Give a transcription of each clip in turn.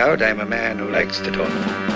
out, I'm a man who likes to talk.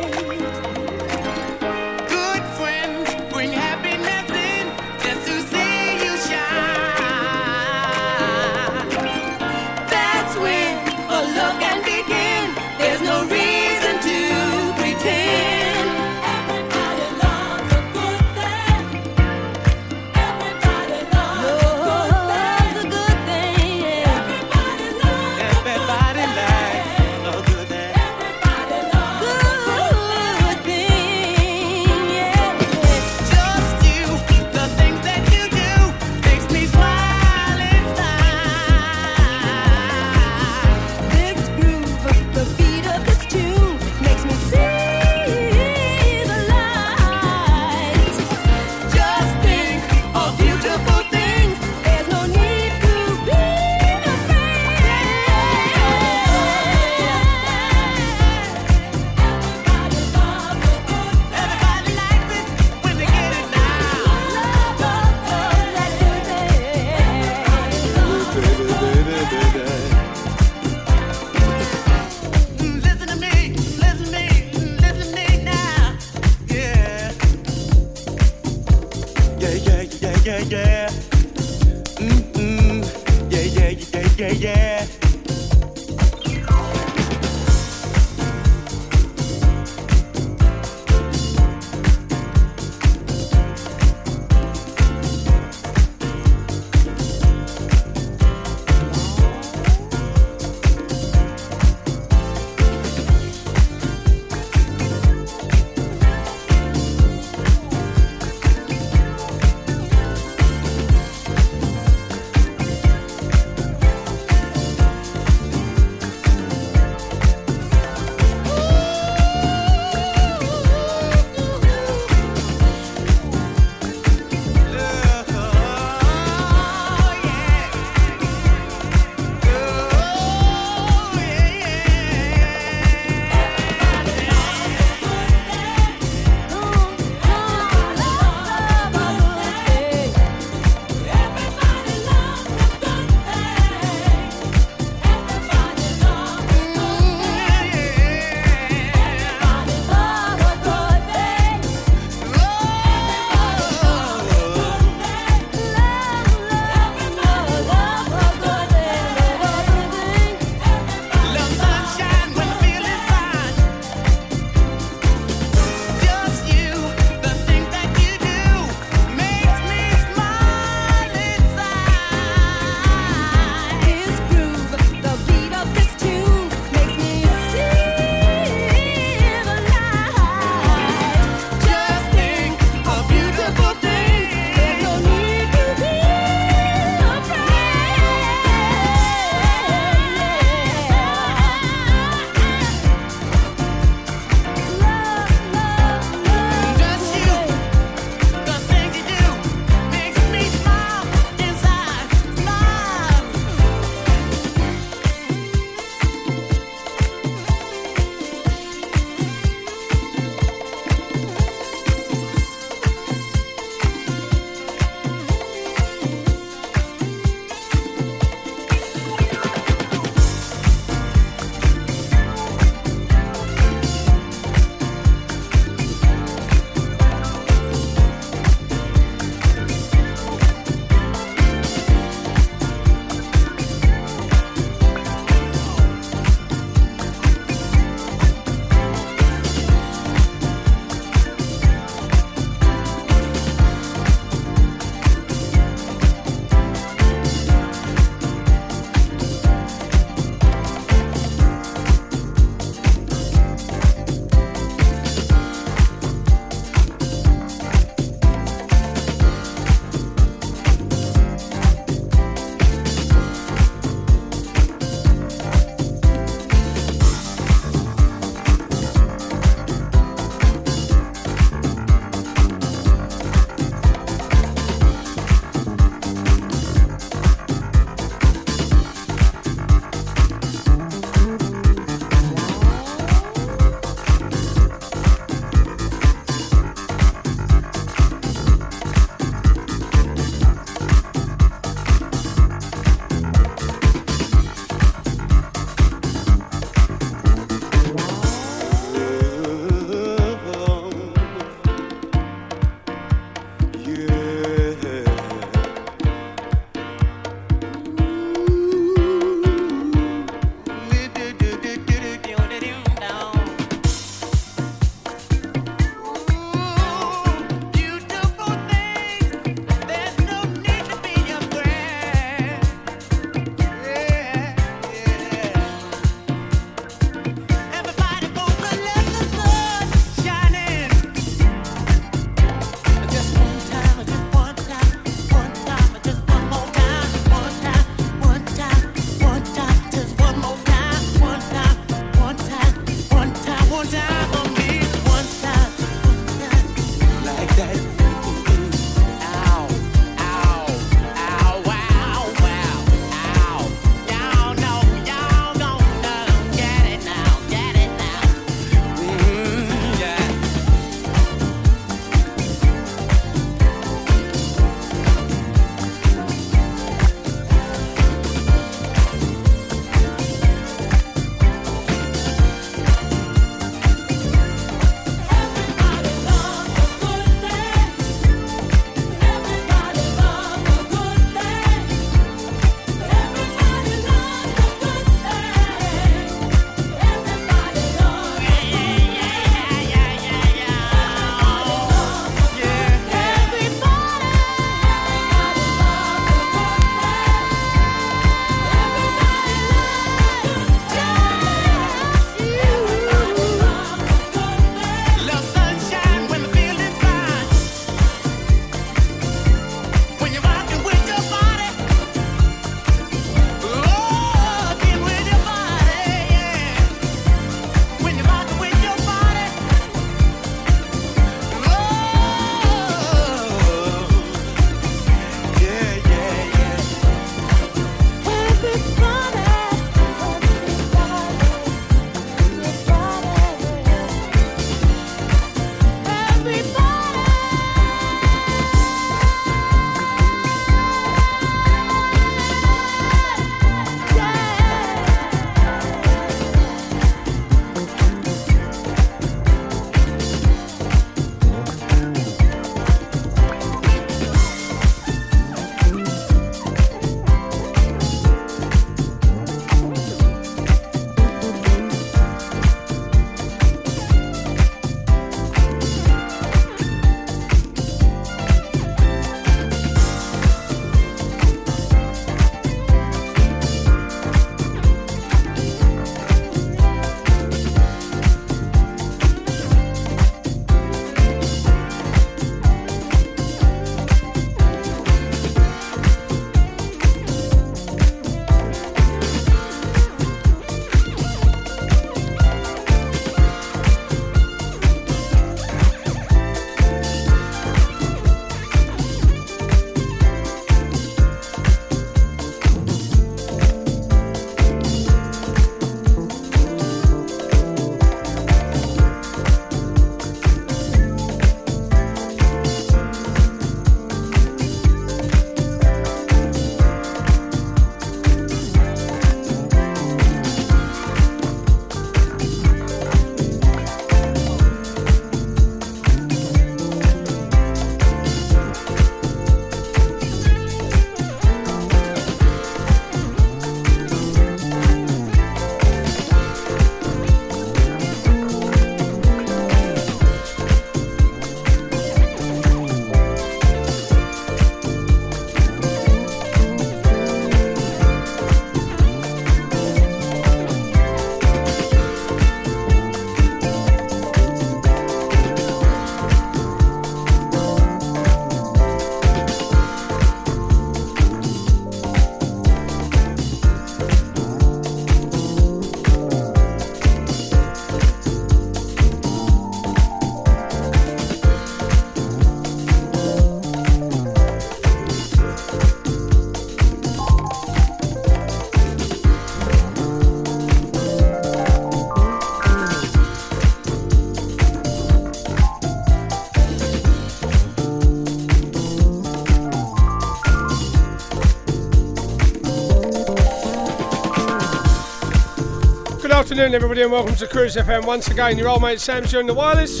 Afternoon, everybody, and welcome to Cruise FM once again. Your old mate Sam's doing the wireless.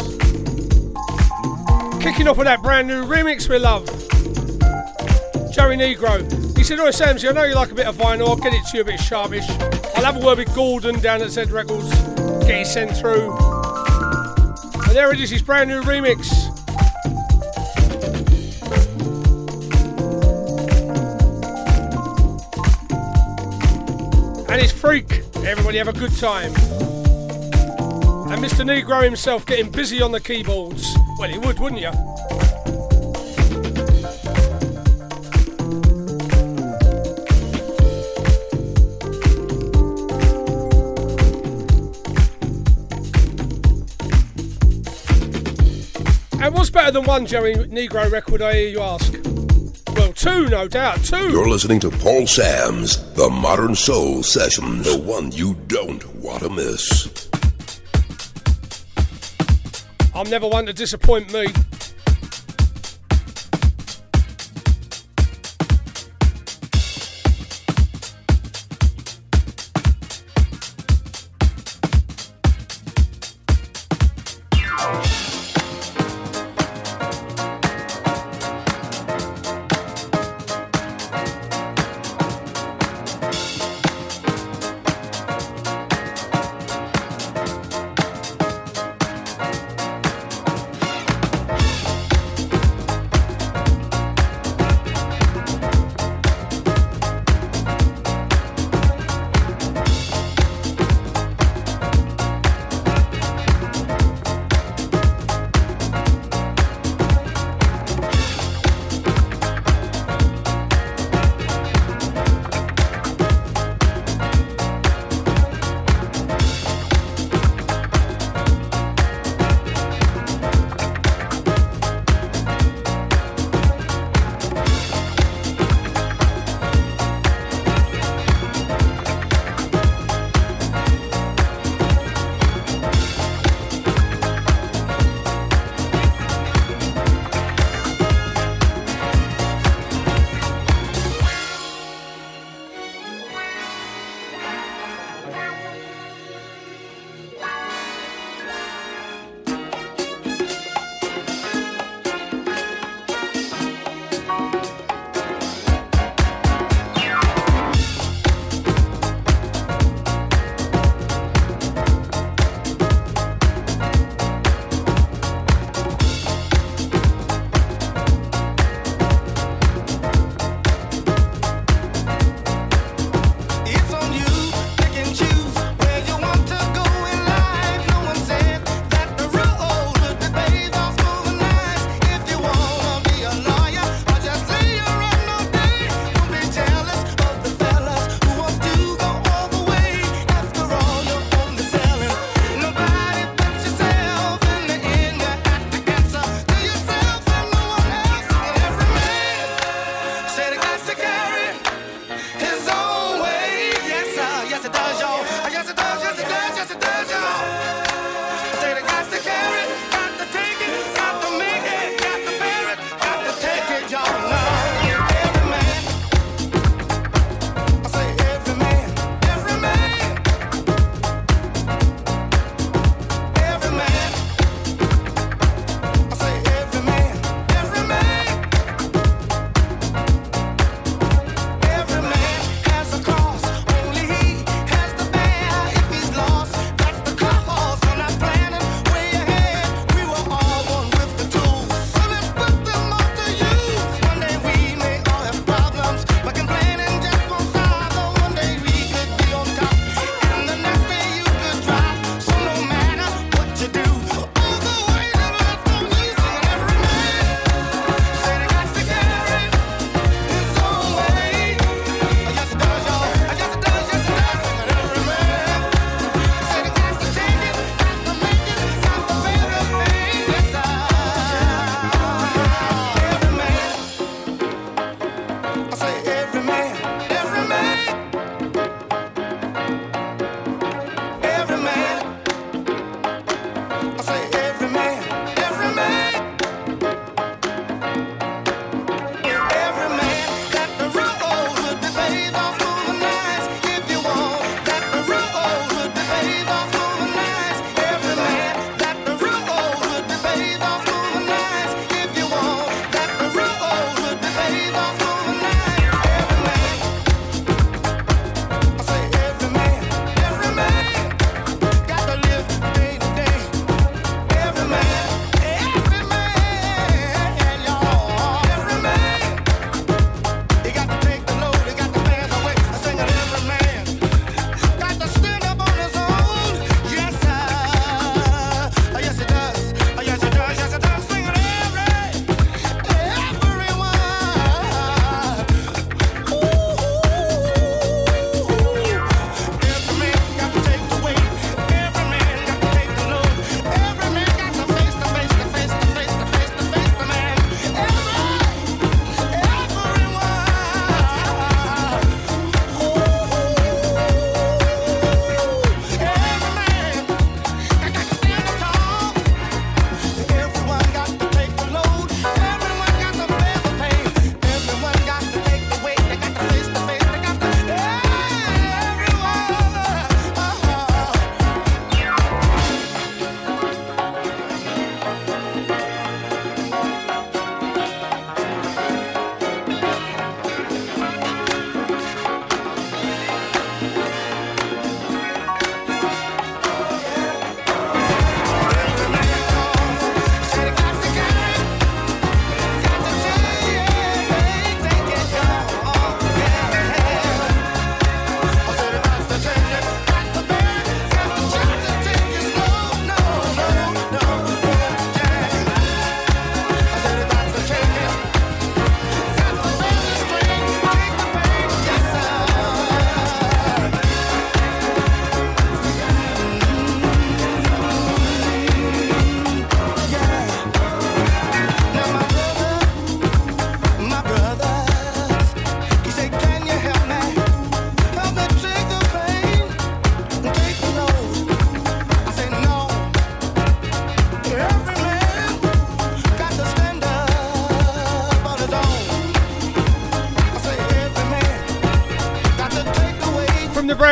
Kicking off with that brand new remix we love. Joey Negro. He said, Oh, Samsy, I know you like a bit of vinyl. I'll get it to you a bit sharpish. I'll have a word with Gordon down at Z Records. Get it sent through. And there it is, his brand new remix. Everybody have a good time. And Mr. Negro himself getting busy on the keyboards. Well, he would, wouldn't you? And what's better than one Joey Negro record, I hear you ask? Two, no doubt, two. You're listening to Paul Sam's The Modern Soul Sessions, the one you don't want to miss. I'm never one to disappoint me. That's.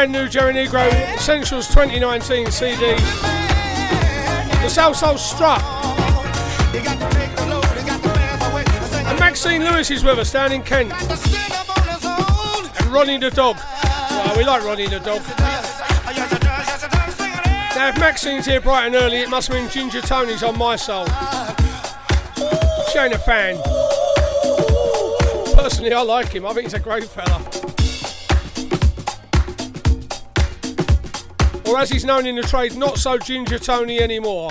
brand new Joey Negro Essentials 2019 CD. The Salsoul Strut. And Maxine Lewis is with us down in Kent. And Ronnie the Dog. Well, we like Ronnie the Dog. Now, if Maxine's here bright and early, it must mean Ginger Tony's on my soul. She ain't a fan. Personally, I like him. I think he's a great fella. or as he's known in the trade, not so Ginger Tony anymore.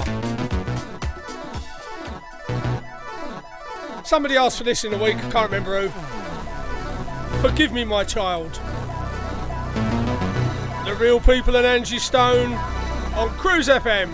Somebody asked for this in a week, I can't remember who. Forgive me, my child. The Reel People and Angie Stone on Cruise FM.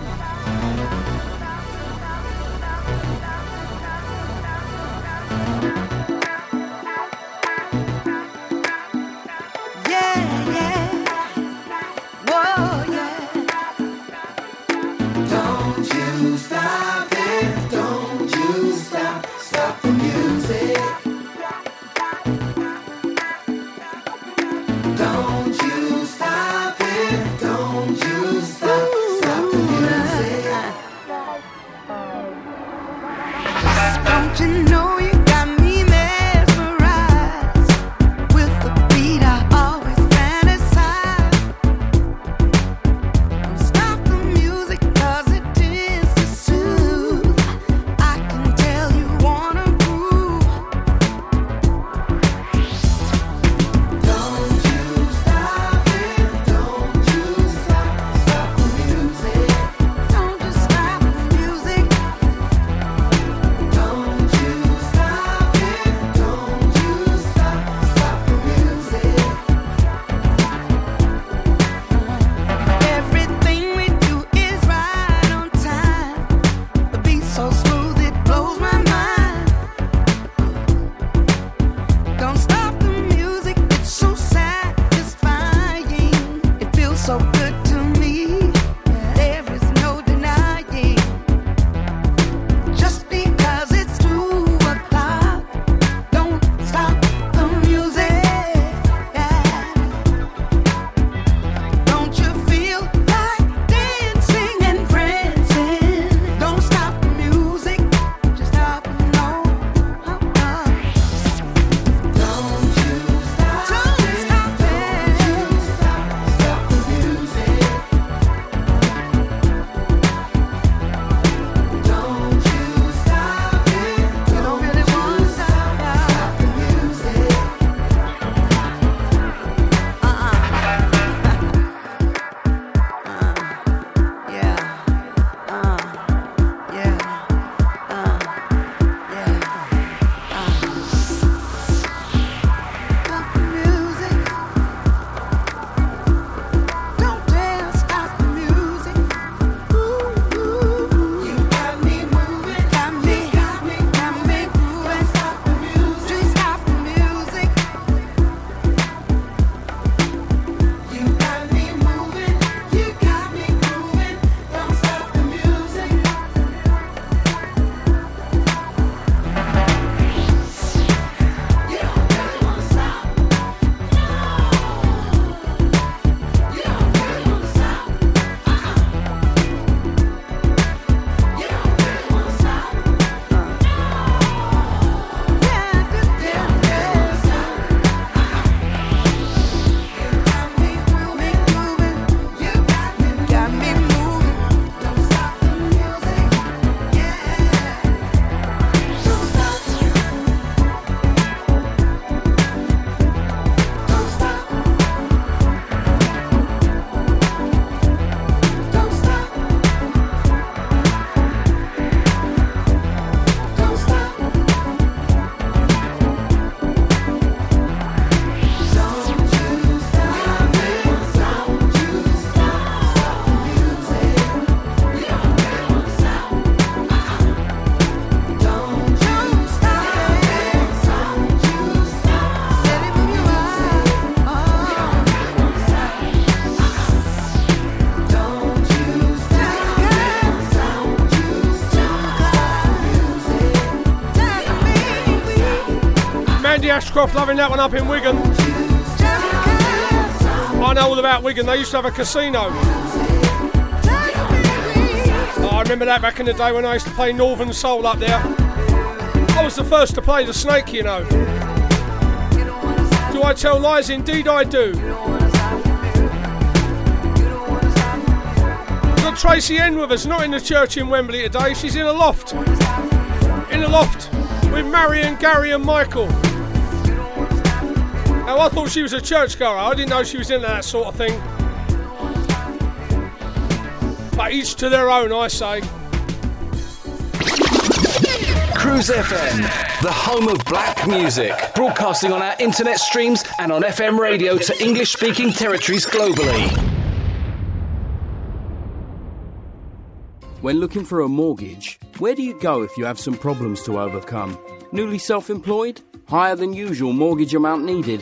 Ashcroft loving that one up in Wigan. I know all about Wigan, they used to have a casino. Oh, I remember that back in the day when I used to play Northern Soul up there. I was the first to play the snake, you know. Do I tell lies? Indeed I do. Got Tracy N with us, not in the church in Wembley today, she's in a loft. In a loft with Marion, Gary, and Michael. Now, I thought she was a churchgoer. I didn't know she was into that sort of thing. But each to their own, I say. Cruise FM, the home of black music, broadcasting on our internet streams and on FM radio to English speaking territories globally. When looking for a mortgage, where do you go if you have some problems to overcome? Newly self employed? Higher than usual mortgage amount needed?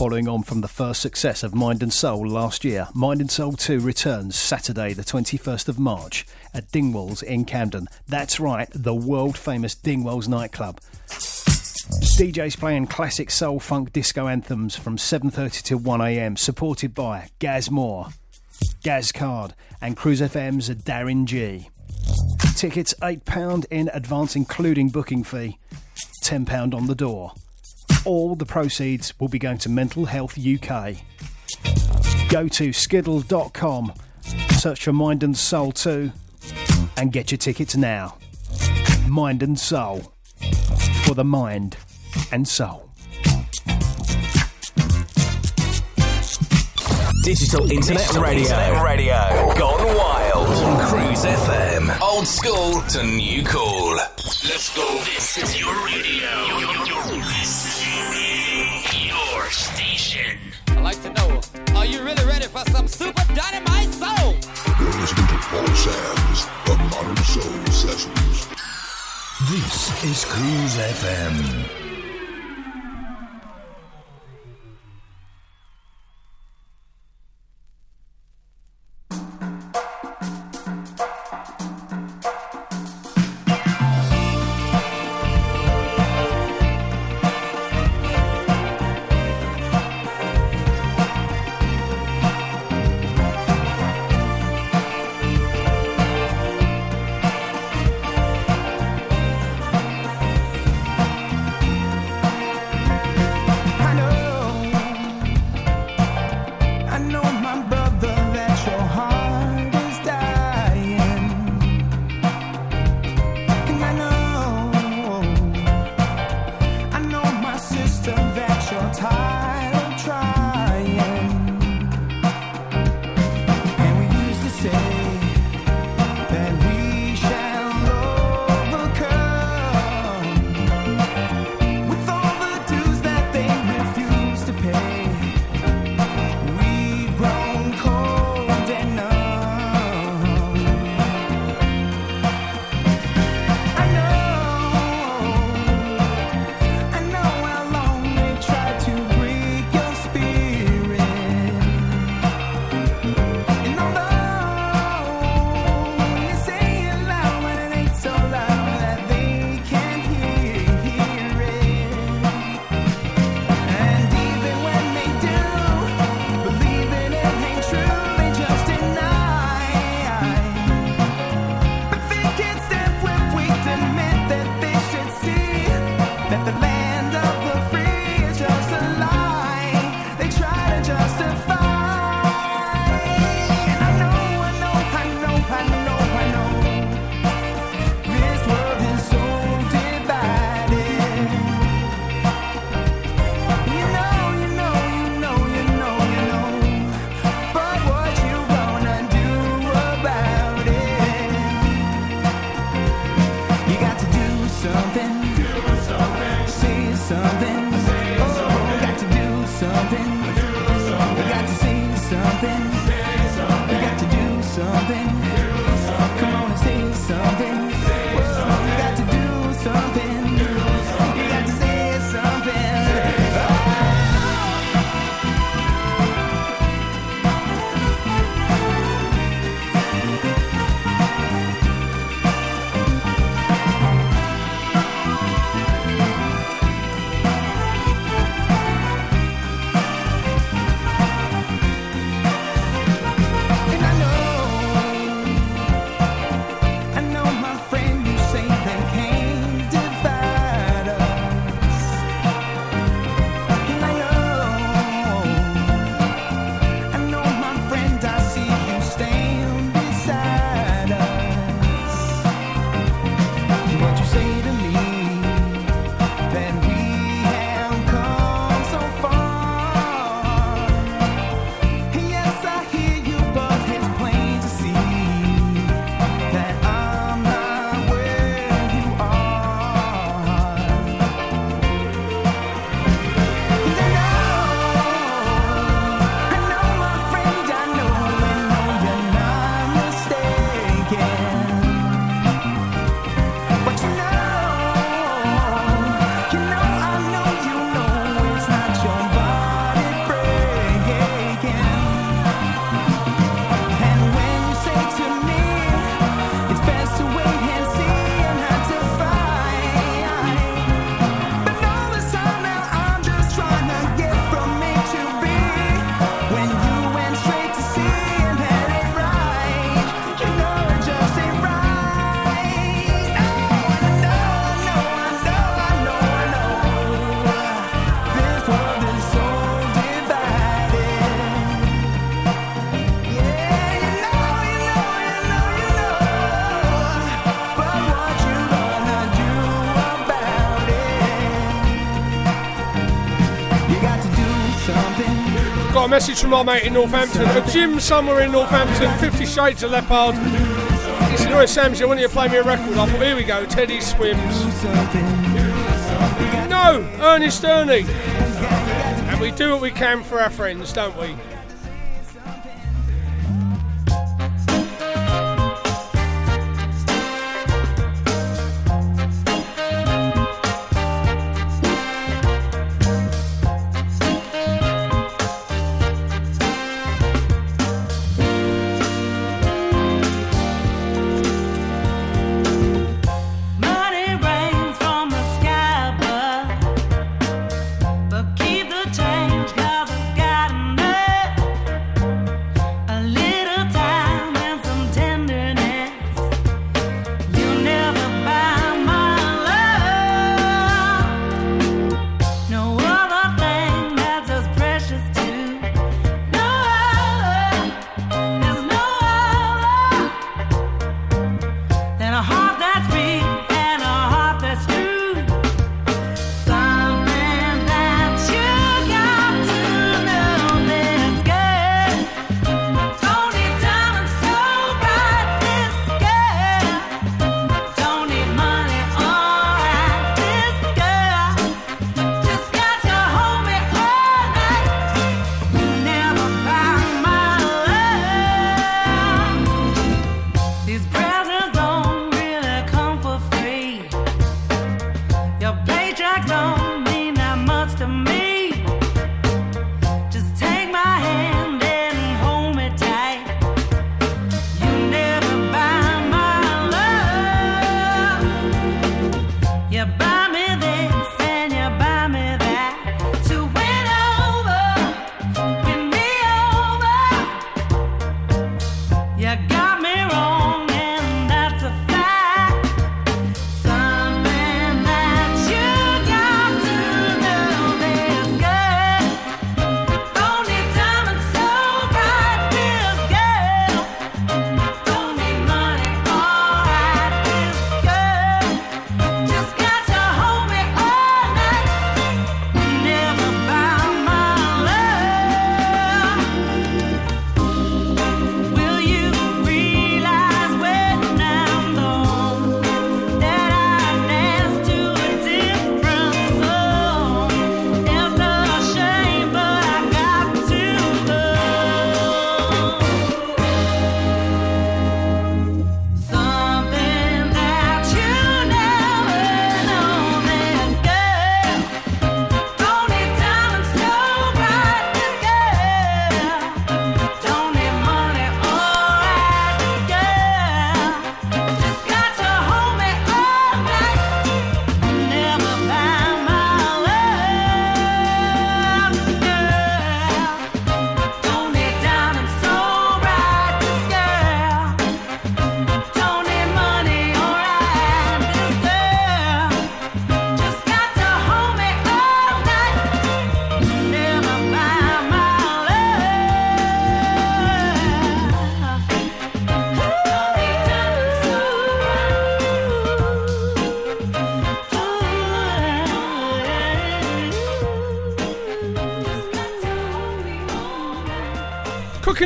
Following on from the first success of Mind and Soul last year, Mind and Soul 2 returns Saturday, the 21st of March at Dingwalls in Camden. That's right, the world famous Dingwalls nightclub. DJs playing classic soul funk disco anthems from 7:30 to 1 a.m. supported by Gaz Moore, Gaz Card and Cruise FM's Darren G. Tickets £8 in advance including booking fee, £10 on the door. All the proceeds will be going to Mental Health UK. Go to skiddle.com, search for Mind and Soul 2, and get your tickets now. Mind and Soul. For the mind and soul. Digital Internet Digital Radio. Internet Radio. Gone wild. On Cruise FM. Old school to new cool. Let's go. This is your radio. Your station. I'd like to know, are you really ready for some super dynamite soul? You're listening to Paul Sams The Modern Soul Sessions. This is Cruise FM. message from our mate in Northampton. A gym somewhere in Northampton, Fifty Shades of Leopard. He said, Oi Sam, you want you to play me a record? I thought, here we go, Teddy Swims. No, Ernest Ernie. And we do what we can for our friends, don't we?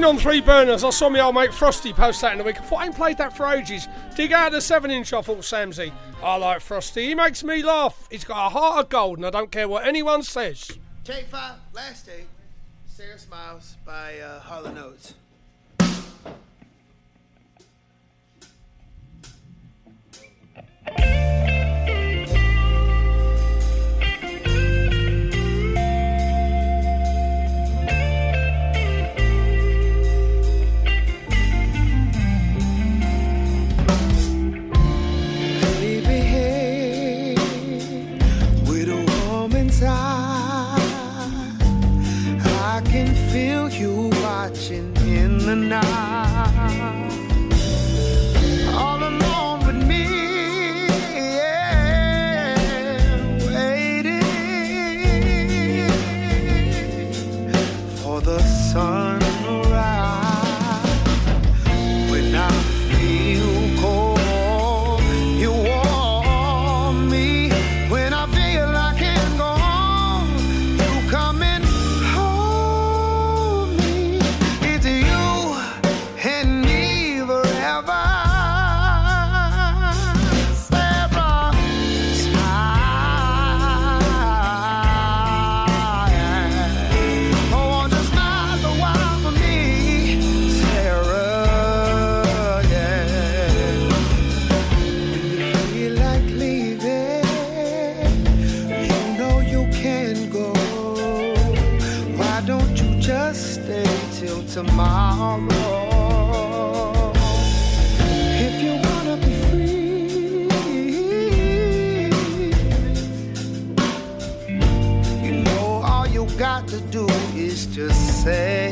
Cooking on three burners. I saw my old mate Frosty post that in the week. I thought I ain't played that for ages. Dig out the seven inch. I thought Samsy. I like Frosty. He makes me laugh. He's got a heart of gold, and I don't care what anyone says. Don't you just stay till tomorrow? If you wanna be free, you know all you got to do is just say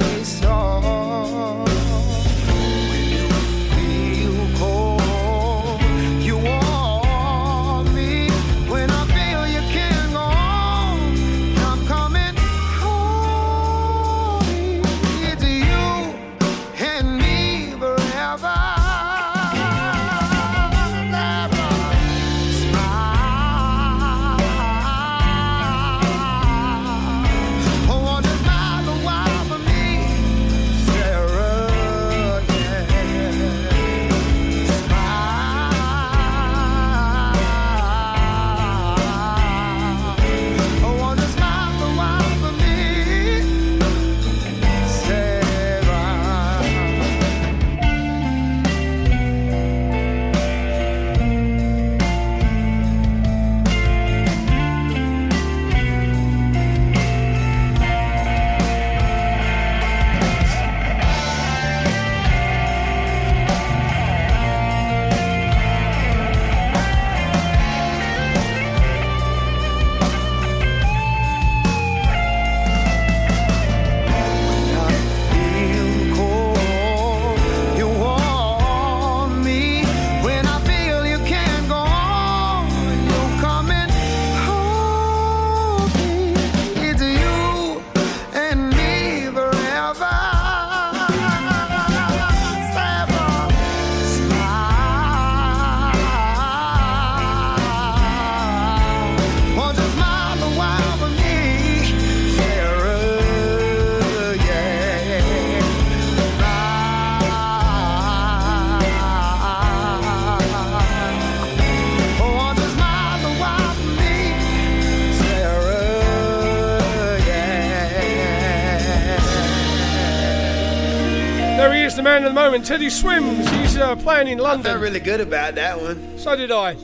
the man of the moment, Teddy Swims. He's uh, playing in London. I felt really good about that one. So did I.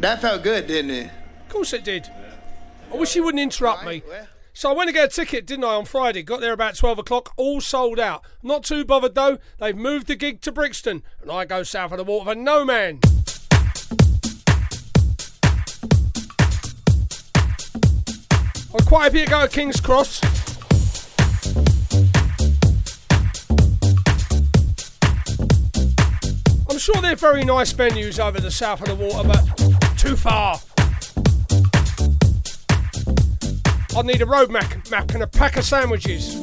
That felt good, didn't it? Of course it did. I wish he wouldn't interrupt me. So I went to get a ticket, didn't I, on Friday? Got there about 12 o'clock, all sold out. Not too bothered though, they've moved the gig to Brixton, and I go south of the water for no man. I'm quite happy to go to King's Cross. I'm sure they're very nice venues over the south of the water, but too far. I need a road map, map and a pack of sandwiches.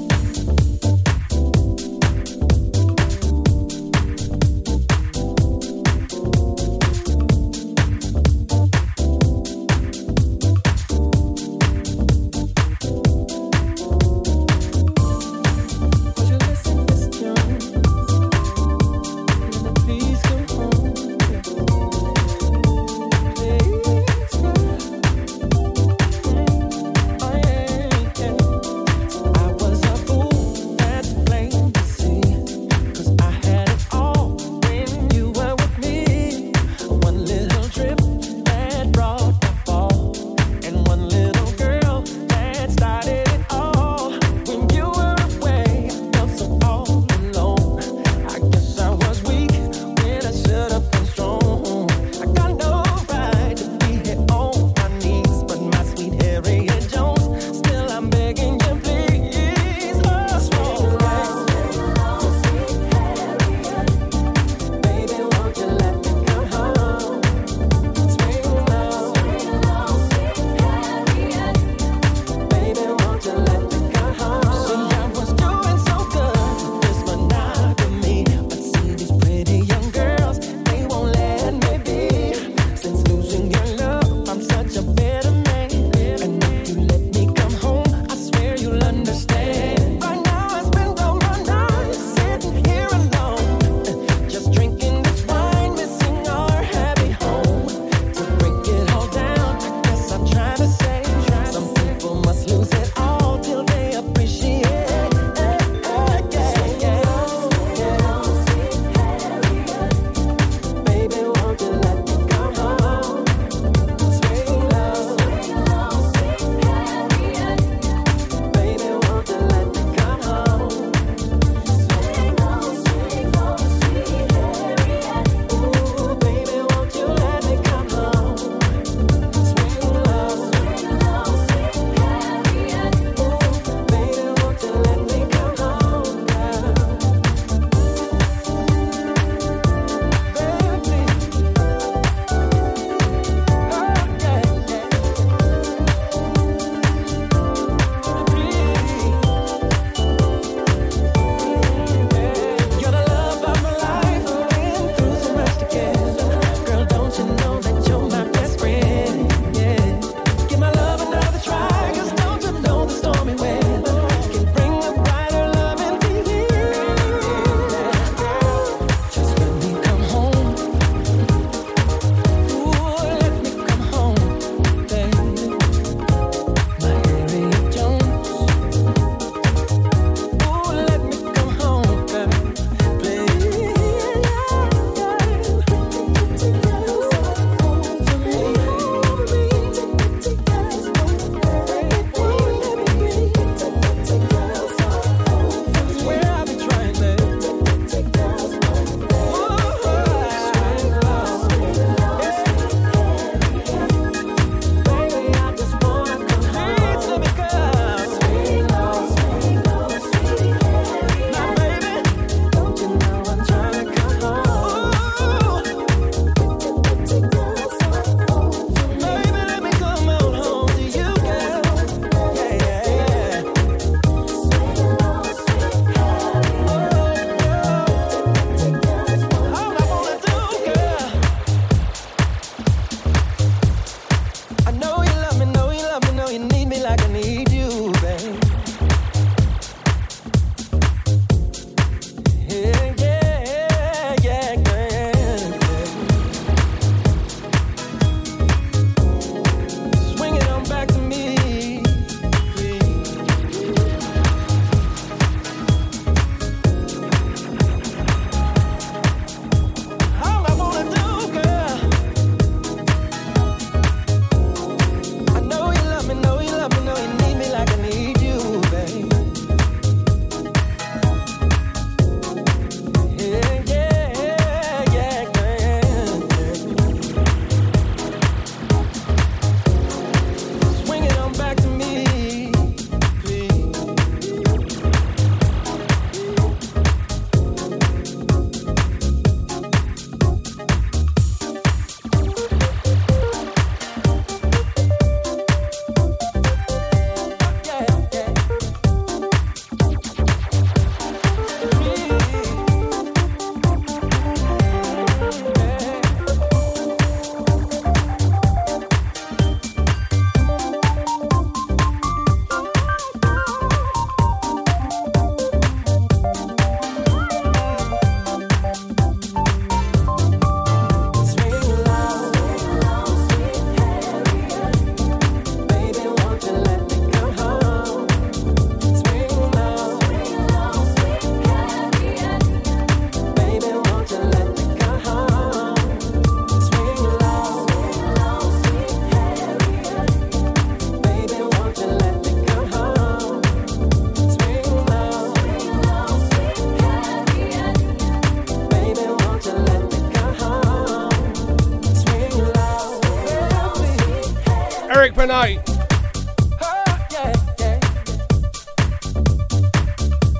Benet.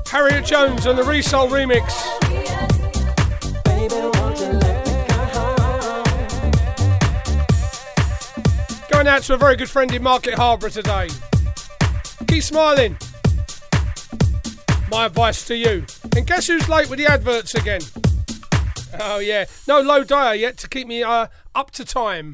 Harriet Jones and the Reelsoul remix. Going out to a very good friend in Market Harborough today. Keep smiling. My advice to you. And guess who's late with the adverts again? Oh yeah, no low dyer yet to keep me uh, up to time.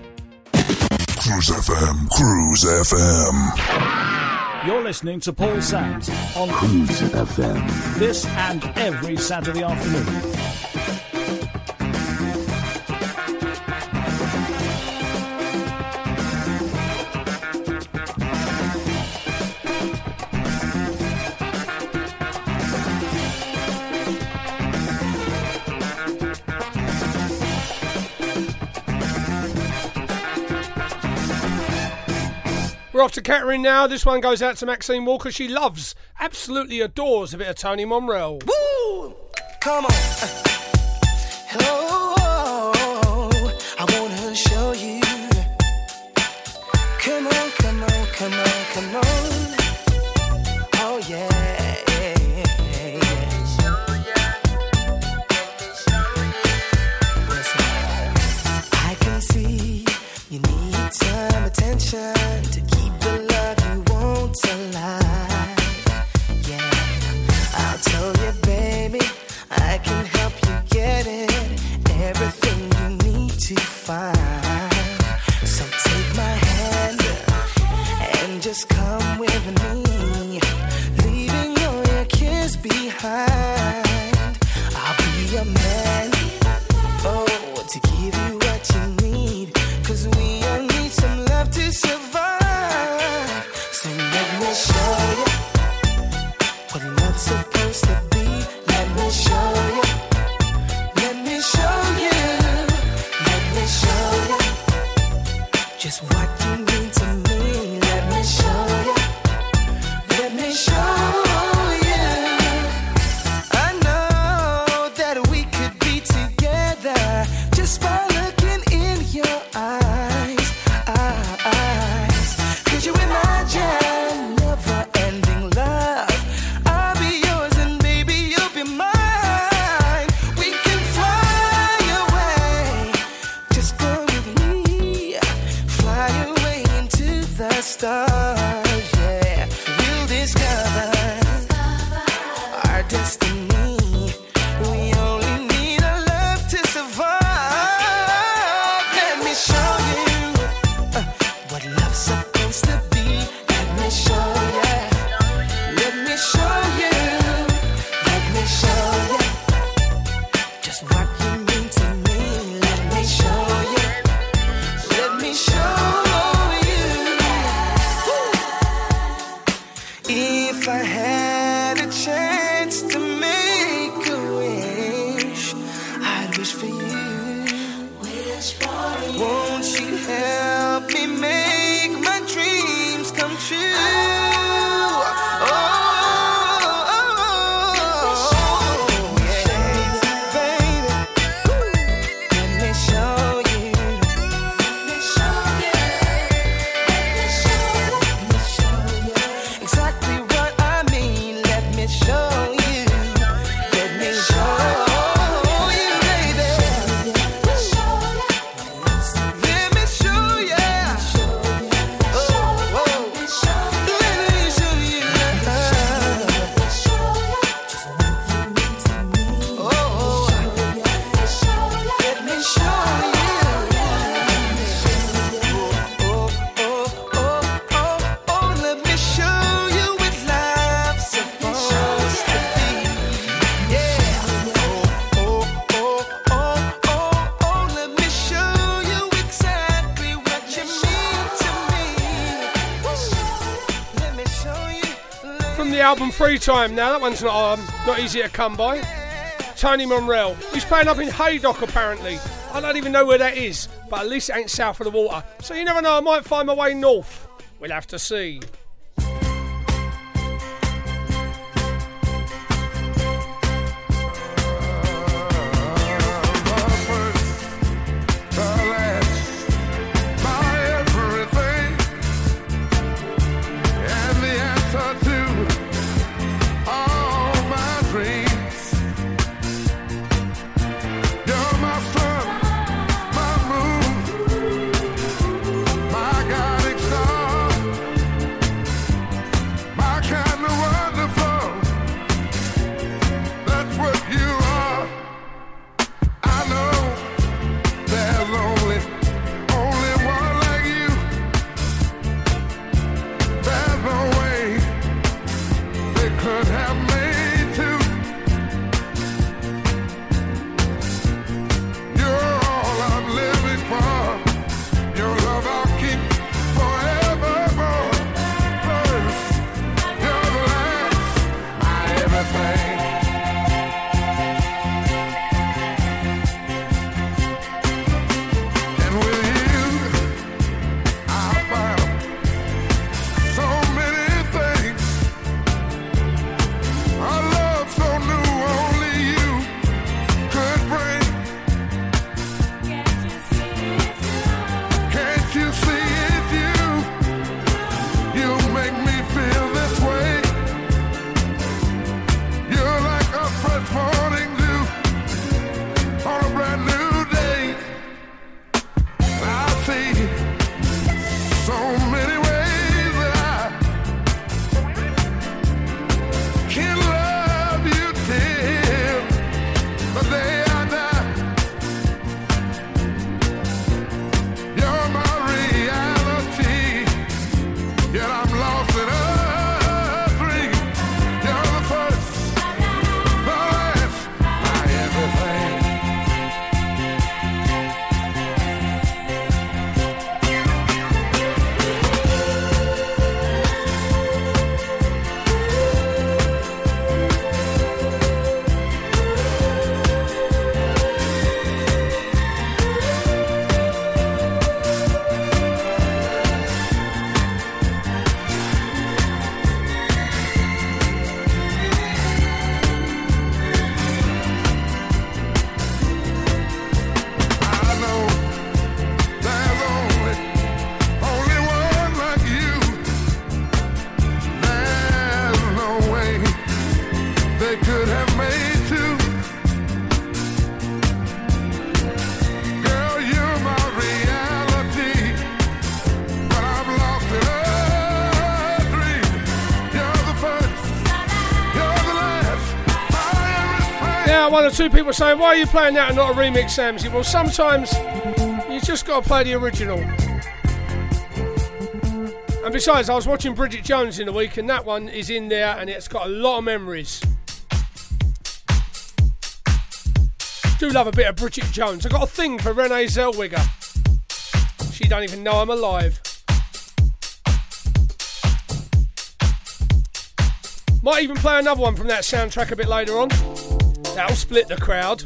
Cruise FM, Cruise FM. You're listening to Paul Sams on Cruise FM. this and every Saturday afternoon. We're off to Kettering now. This one goes out to Maxine Walker. She loves, absolutely adores a bit of Tony Momrelle. Woo! Come on. Time. Now that one's not um, not easy to come by. Tony Momrelle. He's playing up in Haydock apparently. I don't even know where that is, but at least it ain't south of the water. So you never know. I might find my way north. We'll have to see. One or two people saying, why are you playing that and not a remix, Samsy? Well, sometimes you just got to play the original. And besides, I was watching Bridget Jones in the week, and that one is in there, and it's got a lot of memories. Do love a bit of Bridget Jones. I got a thing for Renee Zellweger. She don't even know I'm alive. Might even play another one from that soundtrack a bit later on. That'll split the crowd.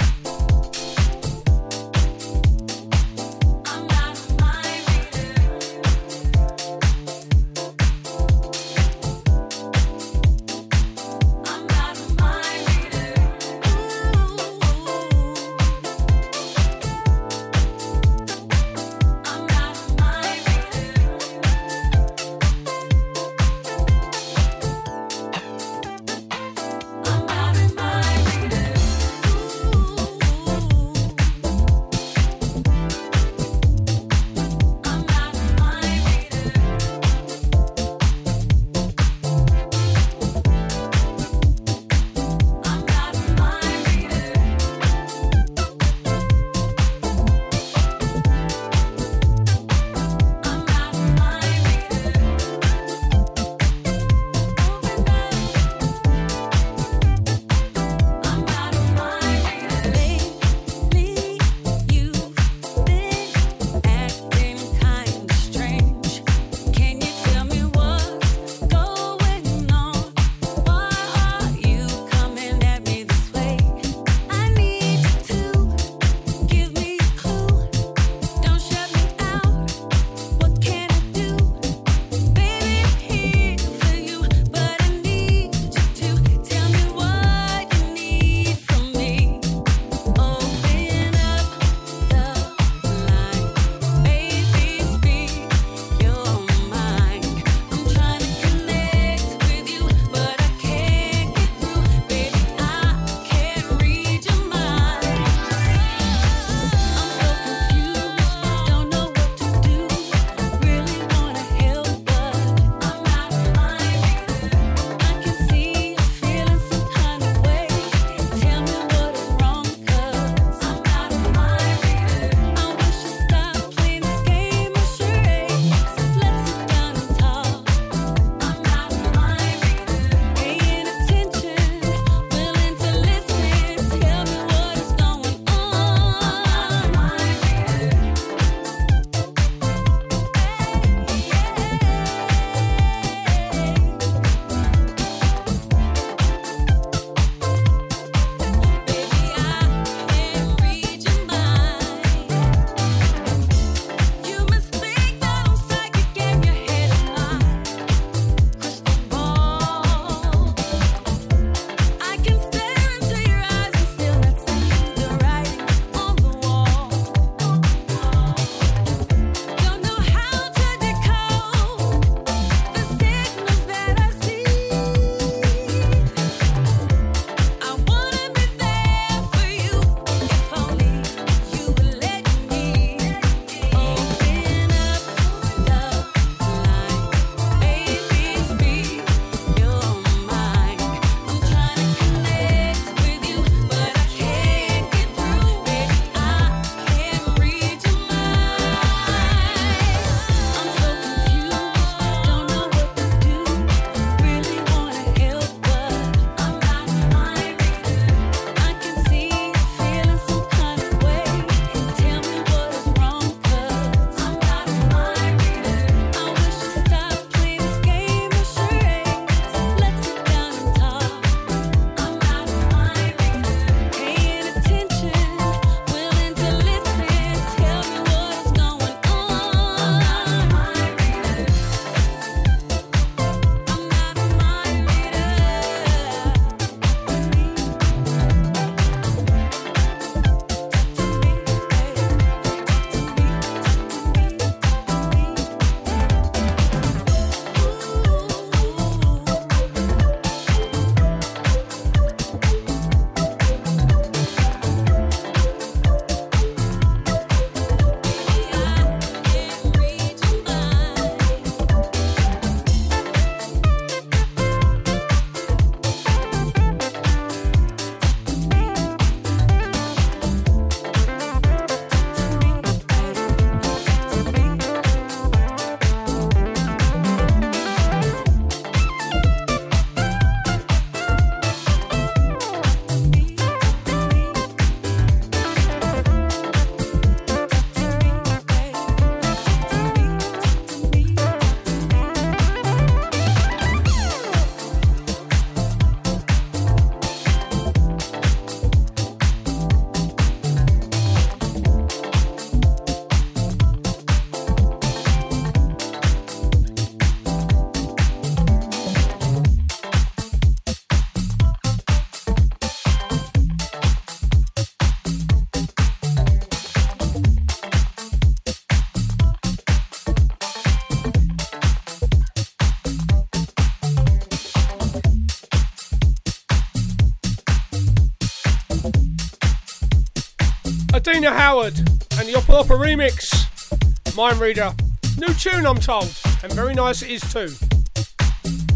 Adina Howard and the Oppolopo remix. Mind Reader. New tune, I'm told, and very nice it is too.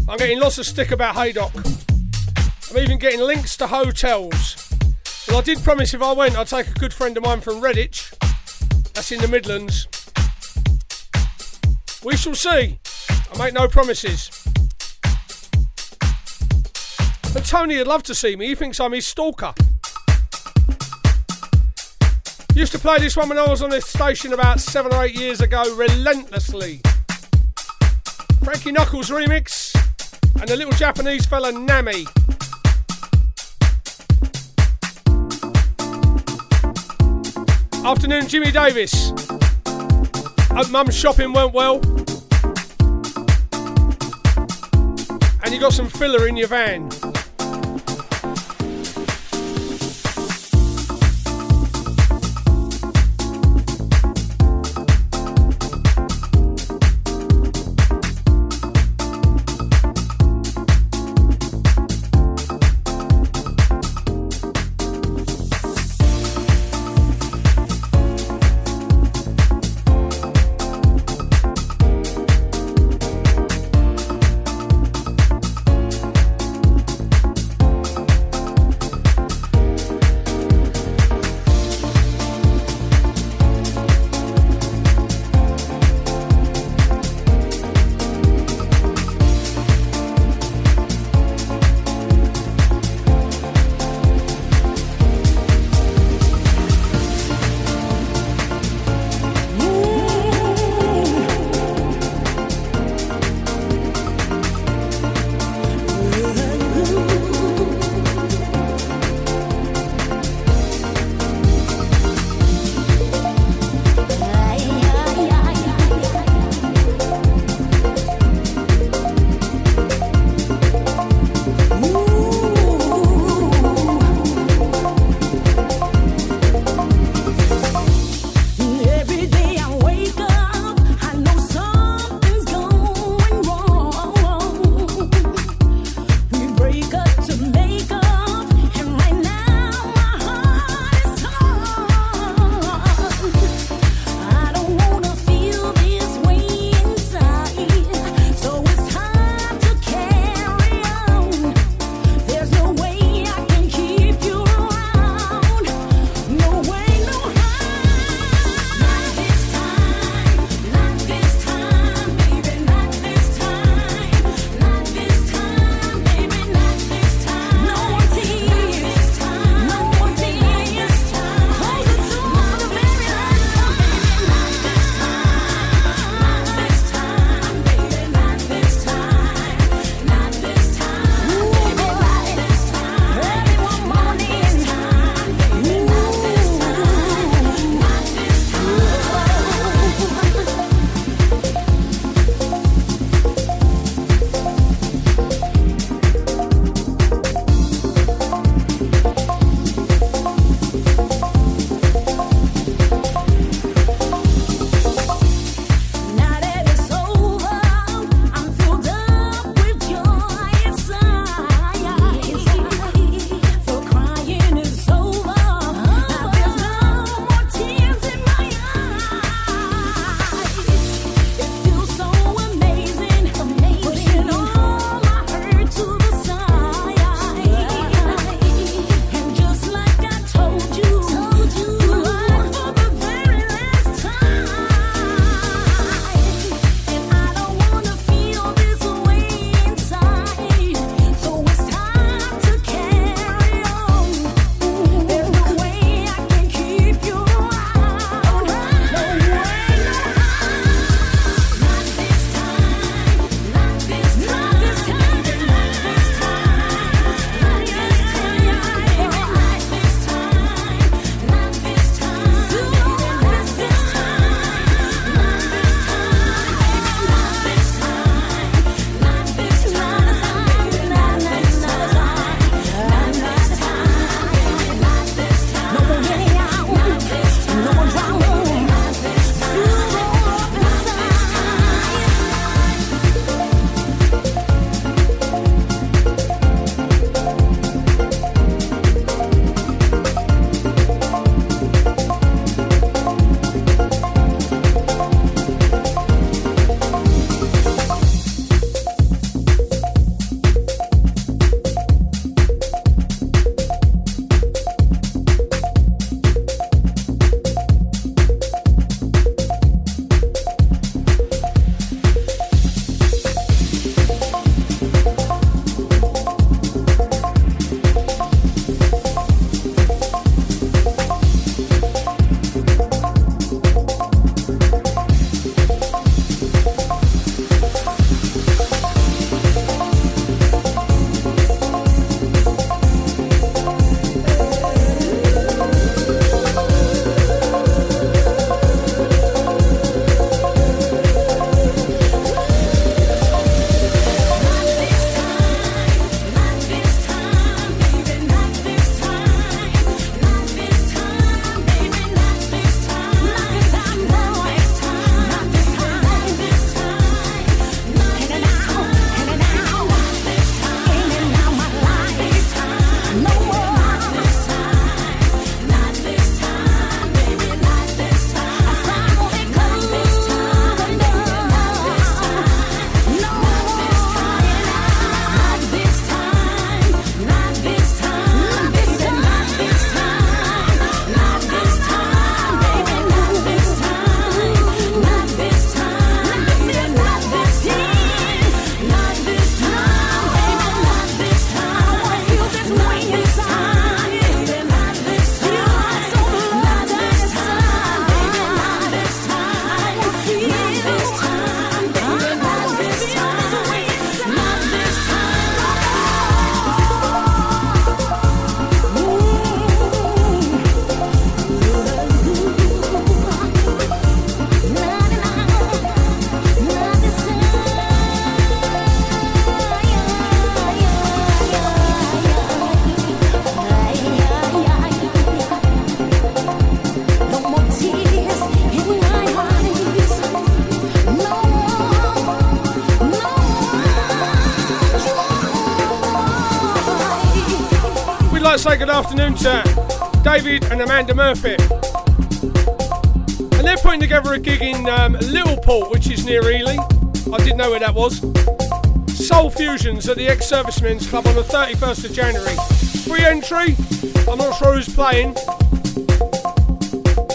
I'm getting lots of stick about Haydock. I'm even getting links to hotels. Well, I did promise if I went, I'd take a good friend of mine from Redditch. That's in the Midlands. We shall see. I make no promises. But Tony would love to see me. He thinks I'm his stalker. Used to play this one when I was on this station about seven or eight years ago, relentlessly. Frankie Knuckles remix and the little Japanese fella Namy. Afternoon, Jimmy Davis. Hope mum's shopping went well. And you got some filler in your van. To David and Amanda Murphy. And they're putting together a gig in um, Littleport, which is near Ely. I didn't know where that was. Soul Fusions at the ex Servicemen's Club on the 31st of January. Free entry. I'm not sure who's playing.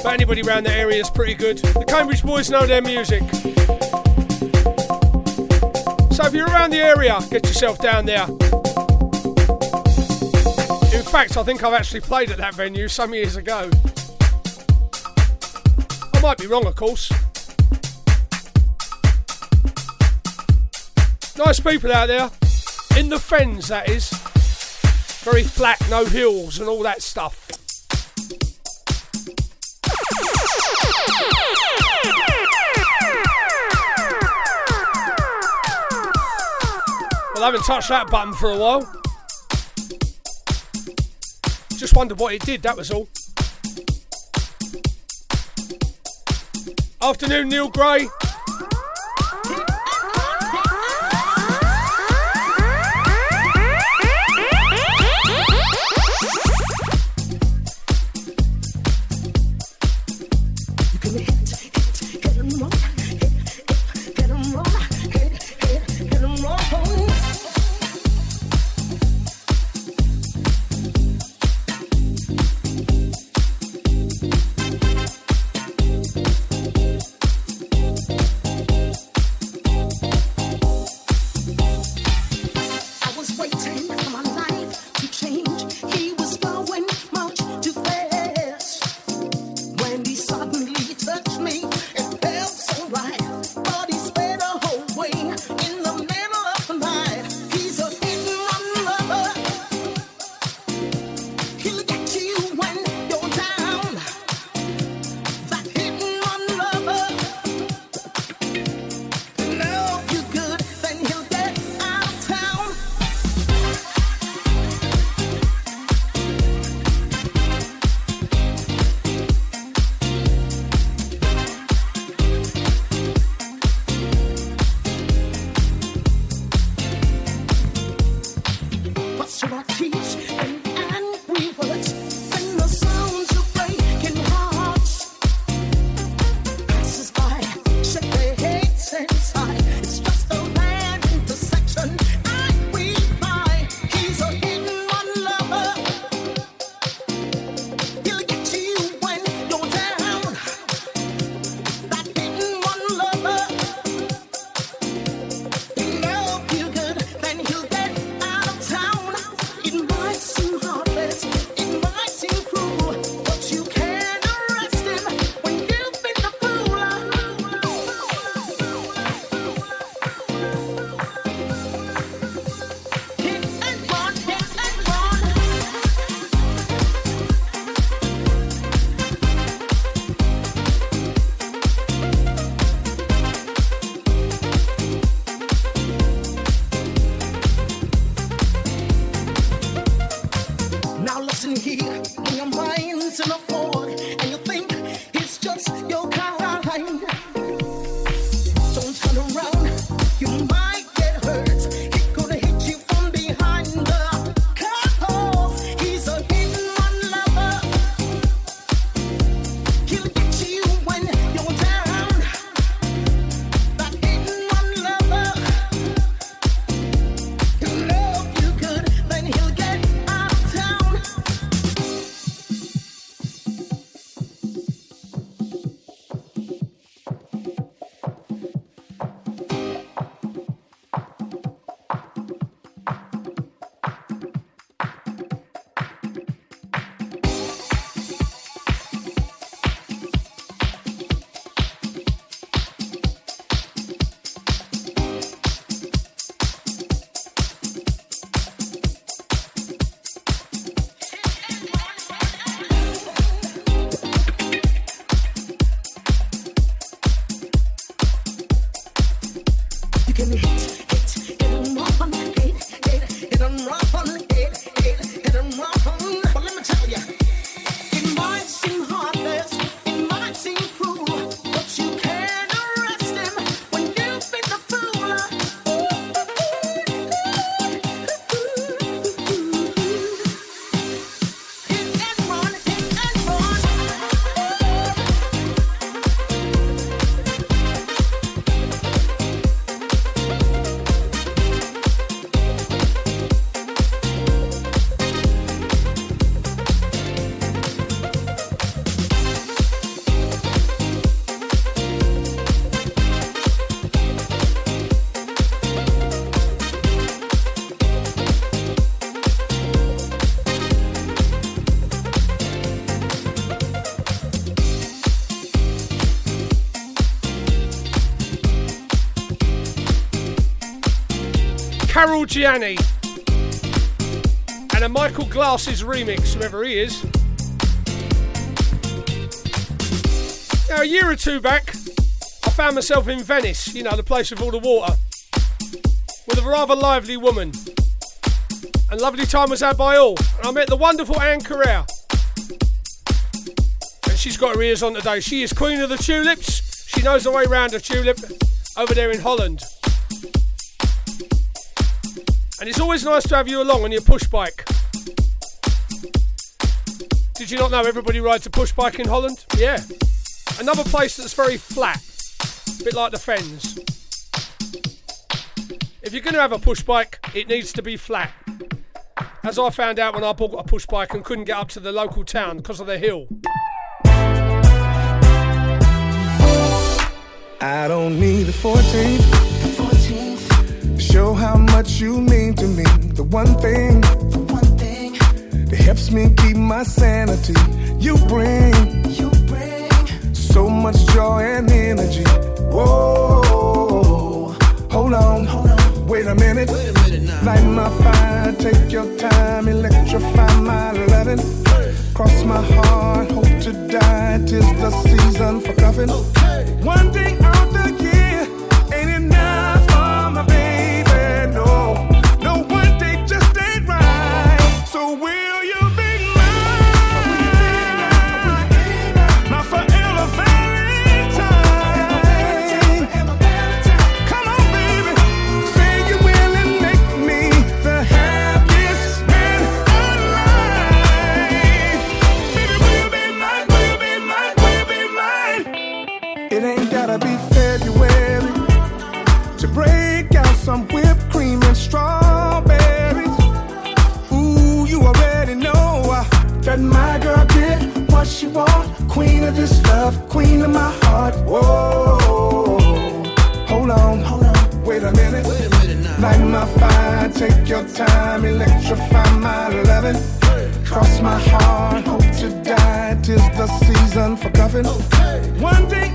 But anybody around that area is pretty good. The Cambridge boys know their music. So if you're around the area, get yourself down there. Fact, I think I've actually played at that venue some years ago. I might be wrong, of course. Nice people out there. In the fens, that is. Very flat, no hills, and all that stuff. Well, I haven't touched that button for a while. Just wondered what it did, that was all. Afternoon, Neil Gray. Carol Jiani and a Michael Glasses remix, whoever he is. Now, a year or two back, I found myself in Venice, you know, the place with all the water, with a rather lively woman. And lovely time was had by all. And I met the wonderful Anne Correa. And she's got her ears on today. She is Queen of the Tulips. She knows the way round a tulip over there in Holland. Always nice to have you along on your push bike. Did you not know everybody rides a push bike in Holland? Yeah. Another place that's very flat, a bit like the Fens. If you're going to have a push bike, it needs to be flat. As I found out when I bought a push bike and couldn't get up to the local town because of the hill. I don't need a 14th. Show how much you mean to me. The one thing, the one thing that helps me keep my sanity. You bring, you bring so much joy and energy. Whoa, hold on, hold on. wait a minute. Light my fire, take your time, electrify my loving. Cross my heart, hope to die. Tis the season for cuffing. One day want. Queen of this love, queen of my heart. Whoa, hold on, hold on, wait a minute. Wait a minute Light my fire, take your time, electrify my loving. Cross my heart, hope to die. Tis the season for cuffing. One day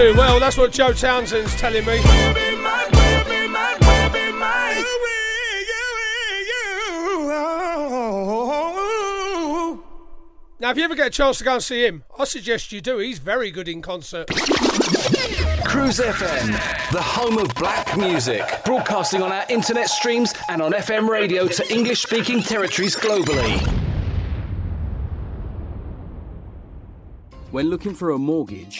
too well. That's what Joe Townsend's telling me. Now, if you ever get a chance to go and see him, I suggest you do. He's very good in concert. Cruise FM, the home of black music, broadcasting on our internet streams and on FM radio to English speaking territories globally. When looking for a mortgage,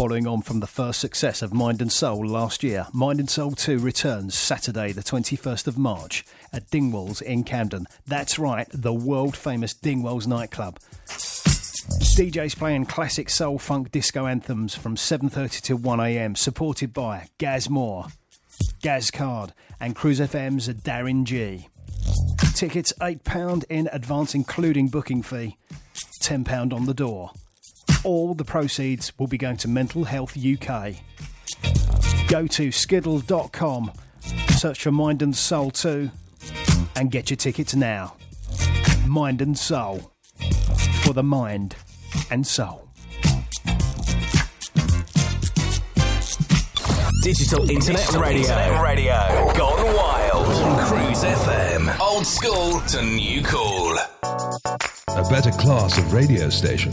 Following on from the first success of Mind and Soul last year, Mind and Soul 2 returns Saturday, the 21st of March at Dingwalls in Camden. That's right, the world famous Dingwalls nightclub. DJs playing classic soul funk disco anthems from 7:30 to 1 a.m. supported by Gaz Moore, Gaz Card and Cruise FM's Darren G. Tickets £8 in advance including booking fee, £10 on the door. All the proceeds will be going to Mental Health UK. Go to skiddle.com, search for Mind and Soul 2 and get your tickets now. Mind and Soul for the mind and soul. Digital Internet Radio. Internet radio. Gone wild. On Cruise FM. Old school to new cool. A better class of radio station.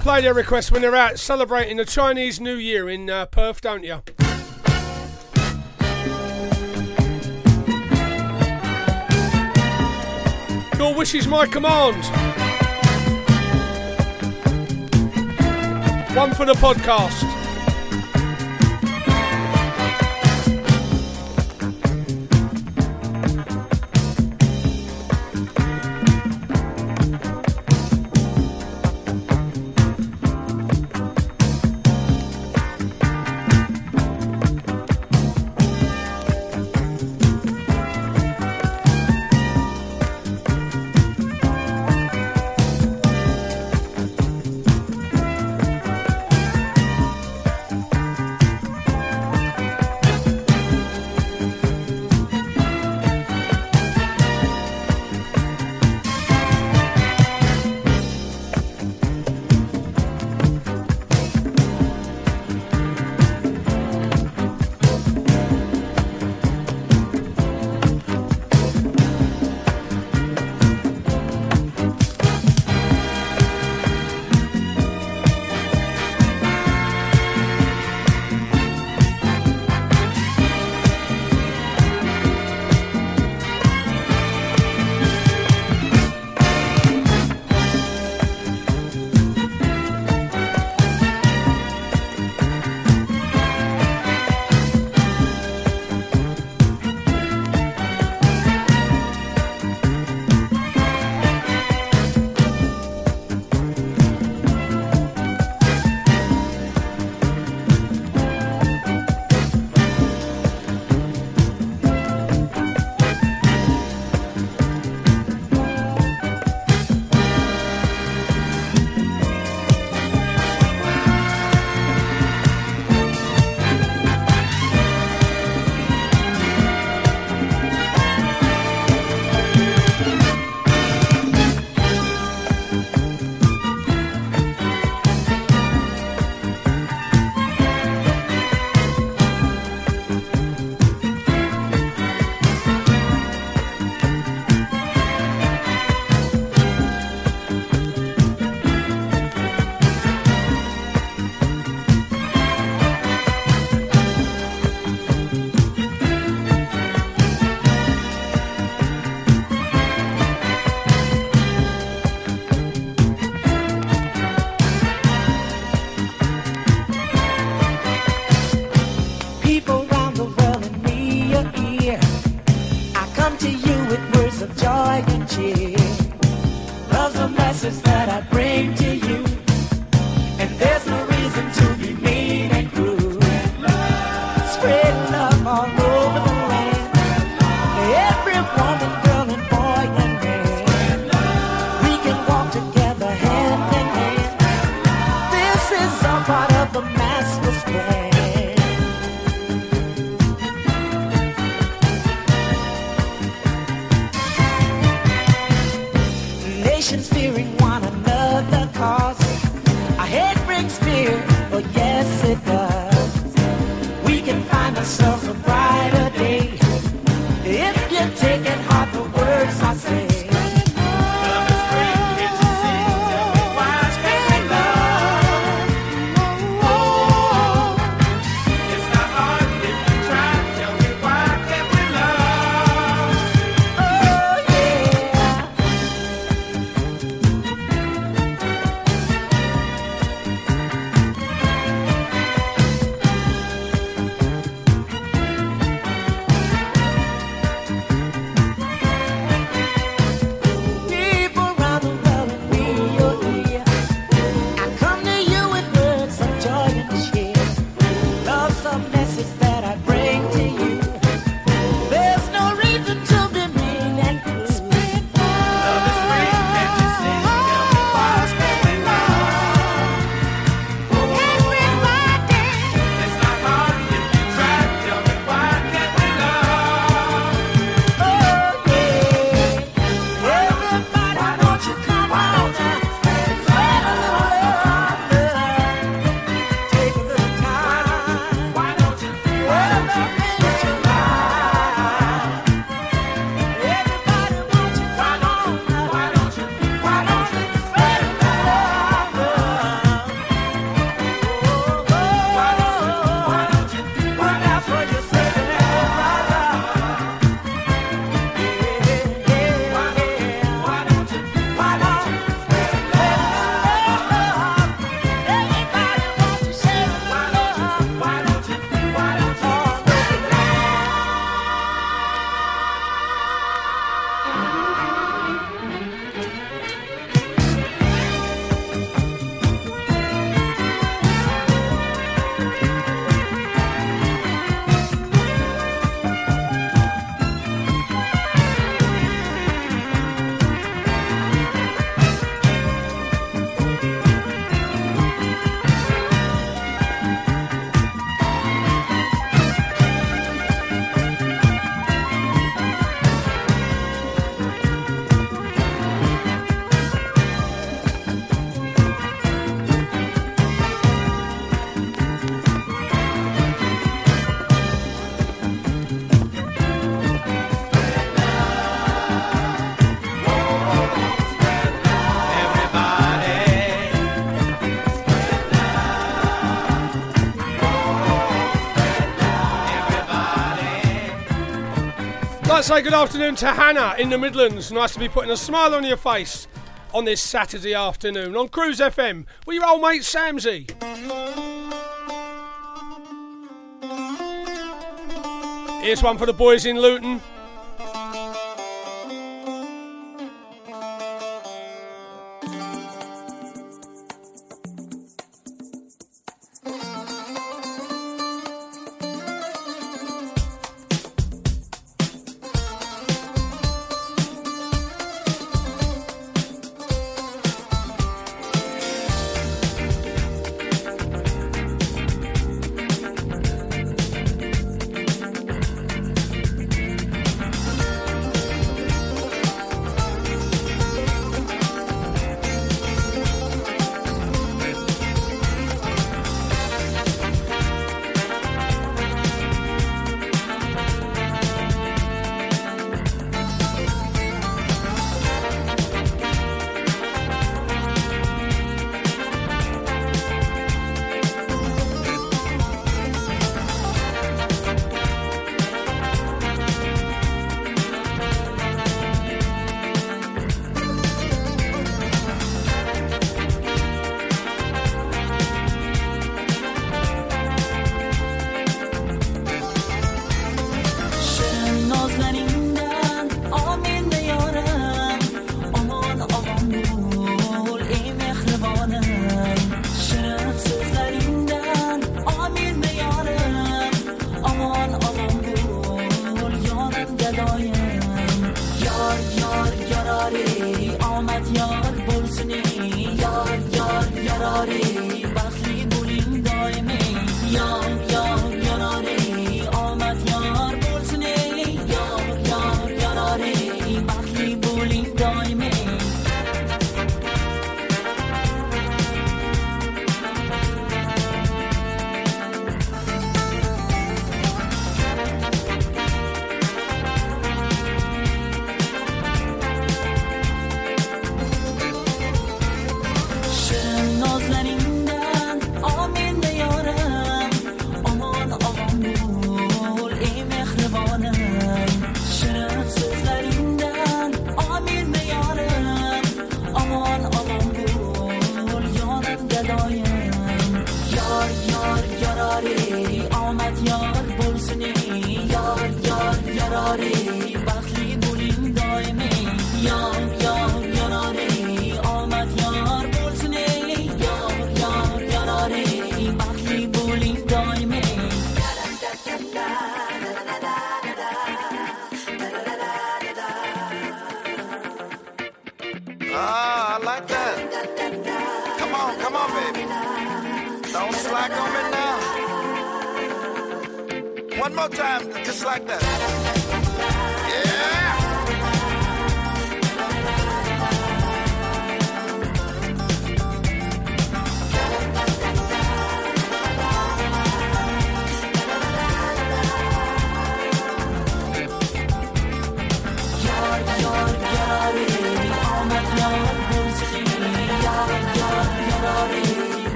play their requests when they're out celebrating the Chinese New Year in uh, Perth, don't you? Your wish is my command. One for the podcast. say good afternoon to Hannah in the Midlands. Nice to be putting a smile on your face on this Saturday afternoon on Cruise FM with your old mate Samsy. Here's one for the boys in Luton.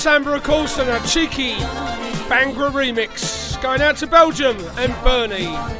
That's Amber Coulson, a cheeky Bhangra remix. Going out to Belgium and Bernie.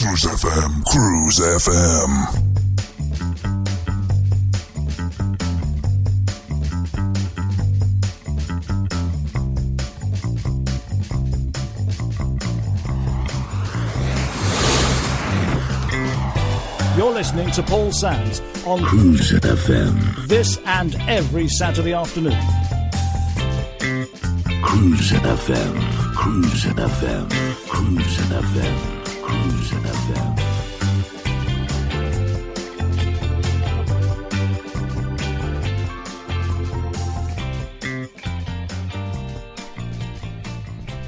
Cruise FM, Cruise FM. You're listening to Paul Sams on Cruise FM. this and every Saturday afternoon. Cruise FM, Cruise FM, Cruise FM,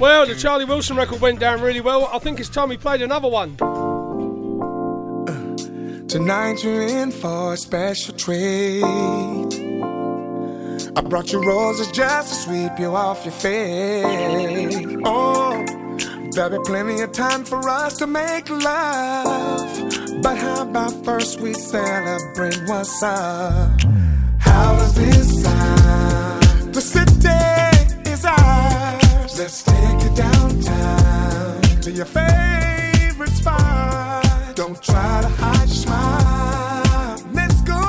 Well, the Charlie Wilson record went down really well. I think it's time we played another one. Tonight you're in for a special treat. I brought you roses just to sweep you off your feet. Oh, there'll be plenty of time for us to make love. But how about first we celebrate what's up? How does this sound? The city is ours. Let's take it downtown to your favorite spot. Don't try to hide your smile. Let's go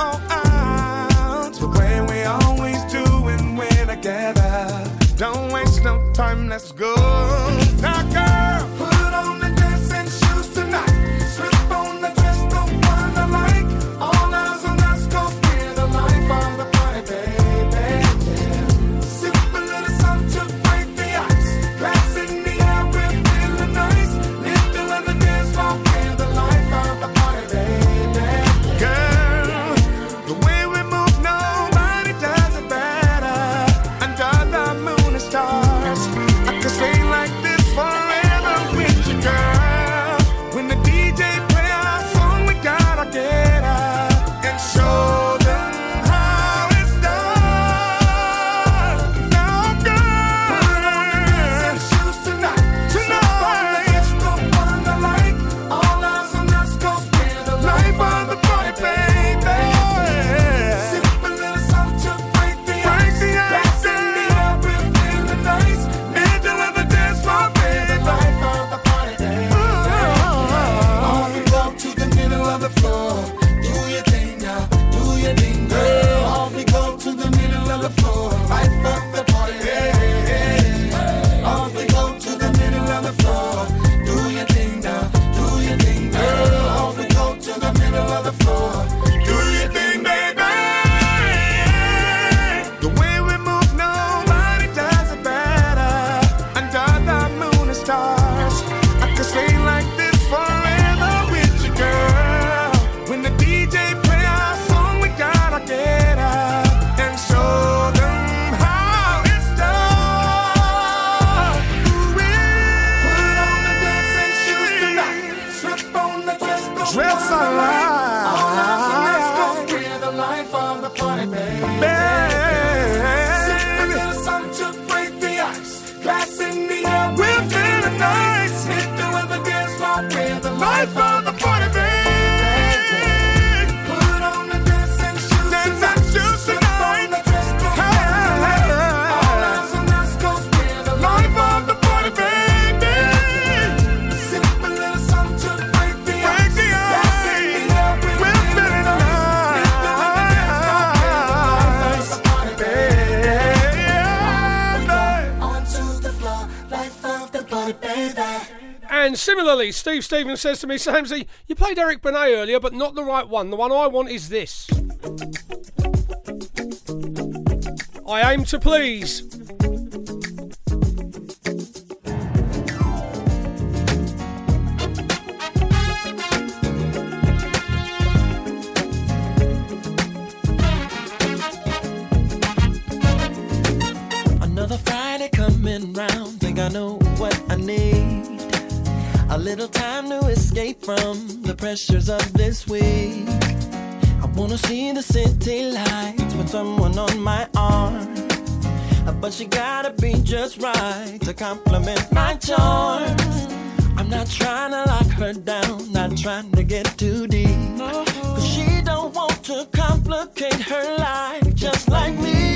out to claim we always do when when together don't wait don't timeless go Similarly, Steve Stevens says to me, Samsey, you played Eric Benet earlier, but not the right one. The one I want is this. I aim to please. from the pressures of this week. I wanna see the city lights with someone on my arm. But she gotta be just right to compliment my charms. I'm not trying to lock her down, not trying to get too deep. Cause she don't want to complicate her life just like me.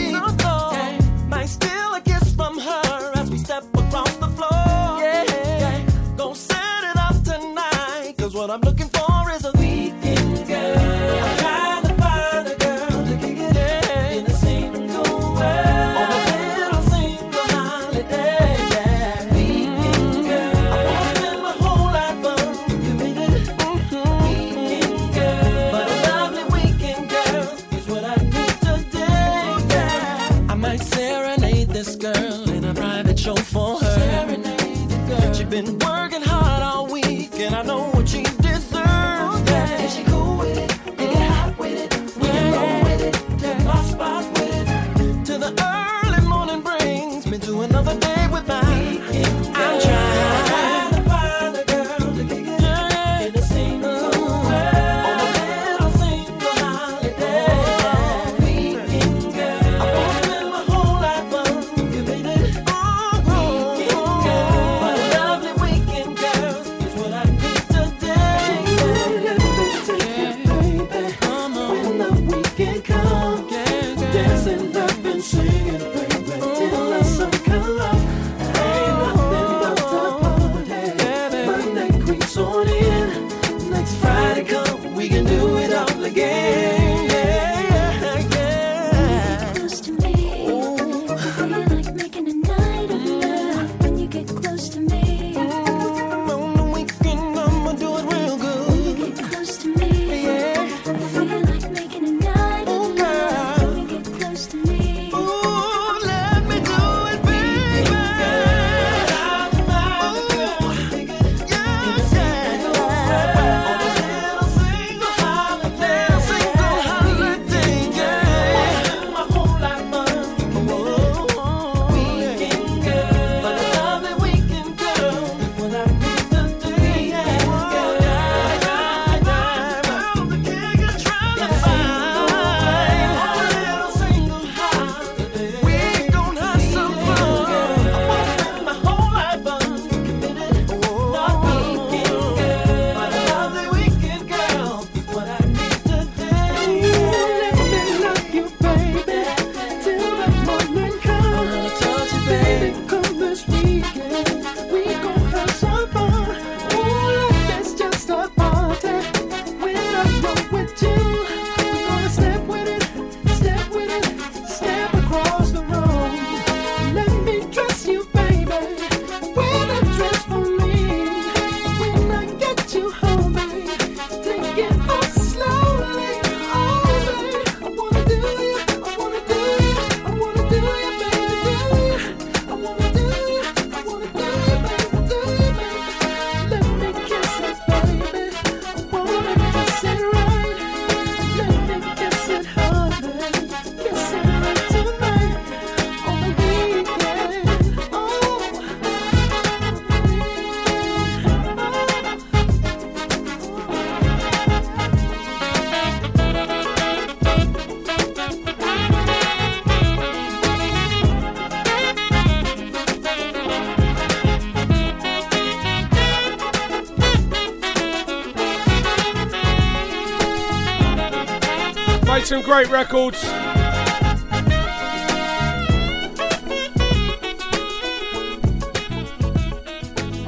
great records.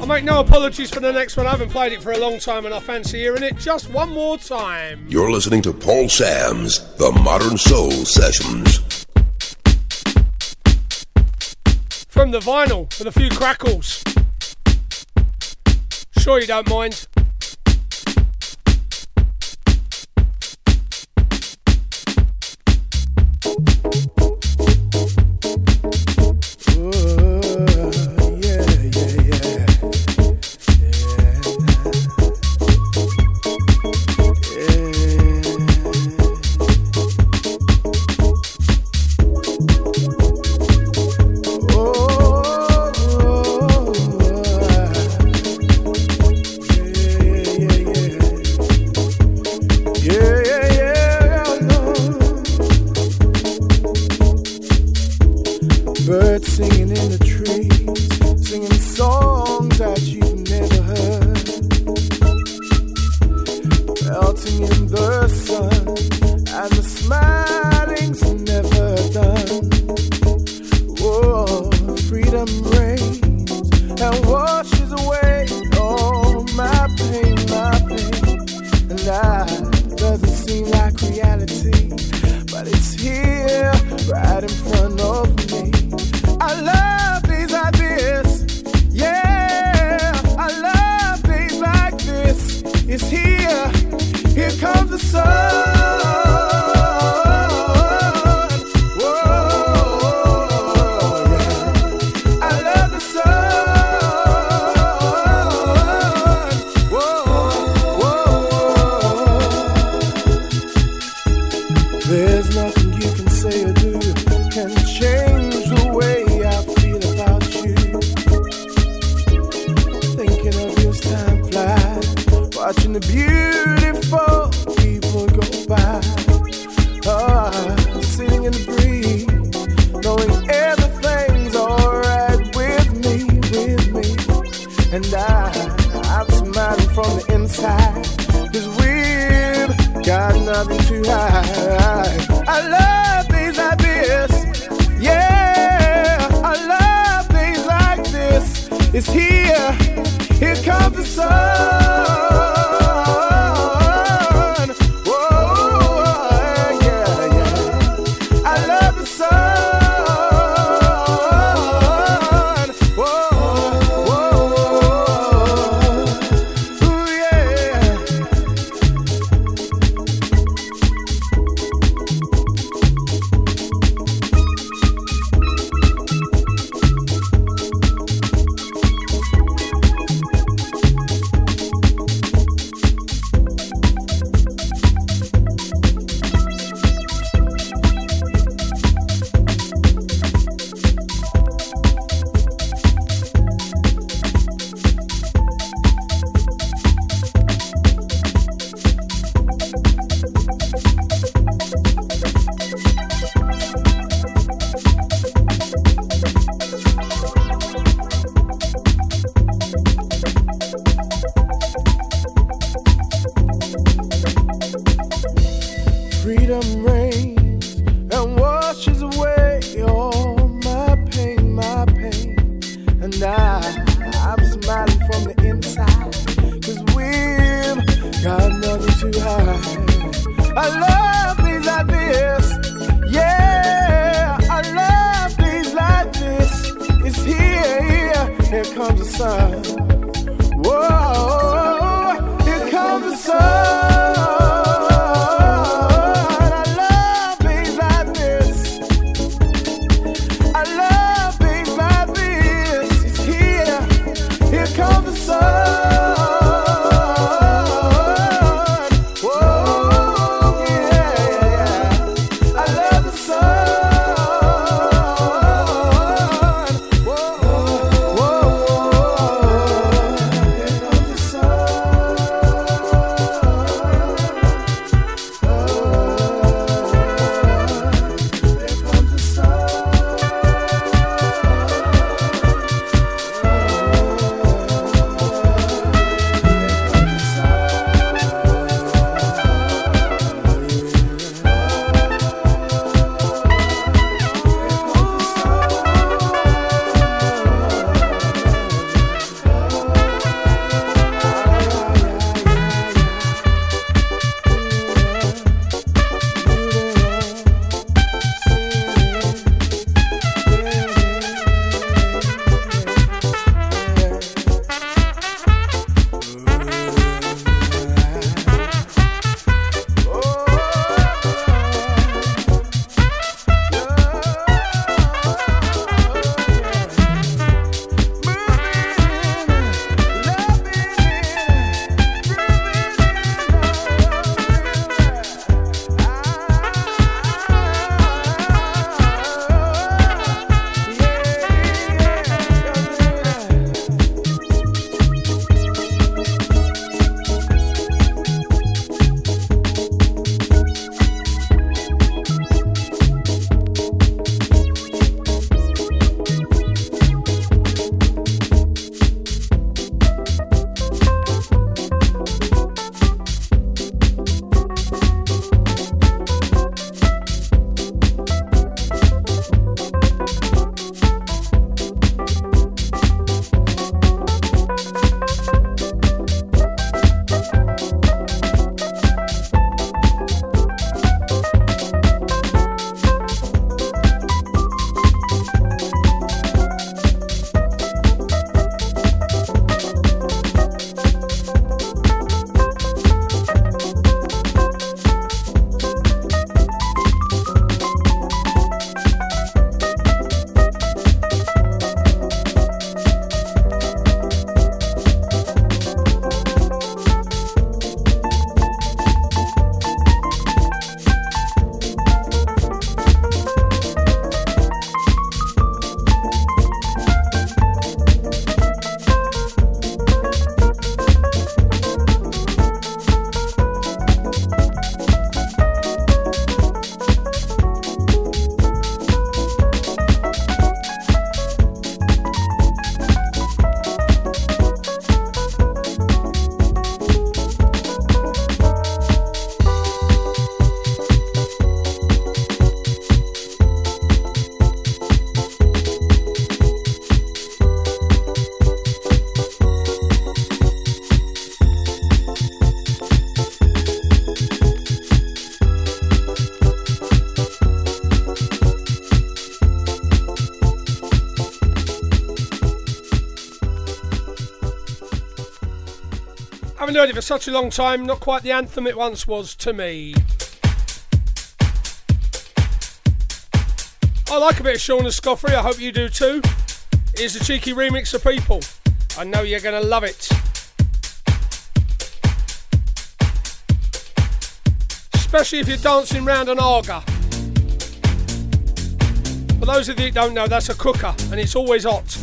I make no apologies for the next one. I haven't played it for a long time and I fancy hearing it just one more time. You're listening to Paul Sams The Modern Soul Sessions. From the vinyl with a few crackles. Sure you don't mind. and washes away all my pain, my pain. And doesn't seem like reality, but it's here right in front of me. I love yeah. I love things like this. It's here, here comes the sun. Heard it for such a long time, not quite the anthem it once was to me. I like a bit of Shaun Escoffrey, I hope you do too. Here's a cheeky remix of People. I know you're going to love it. Especially if you're dancing round an Aga. For those of you that don't know, that's a cooker and it's always hot.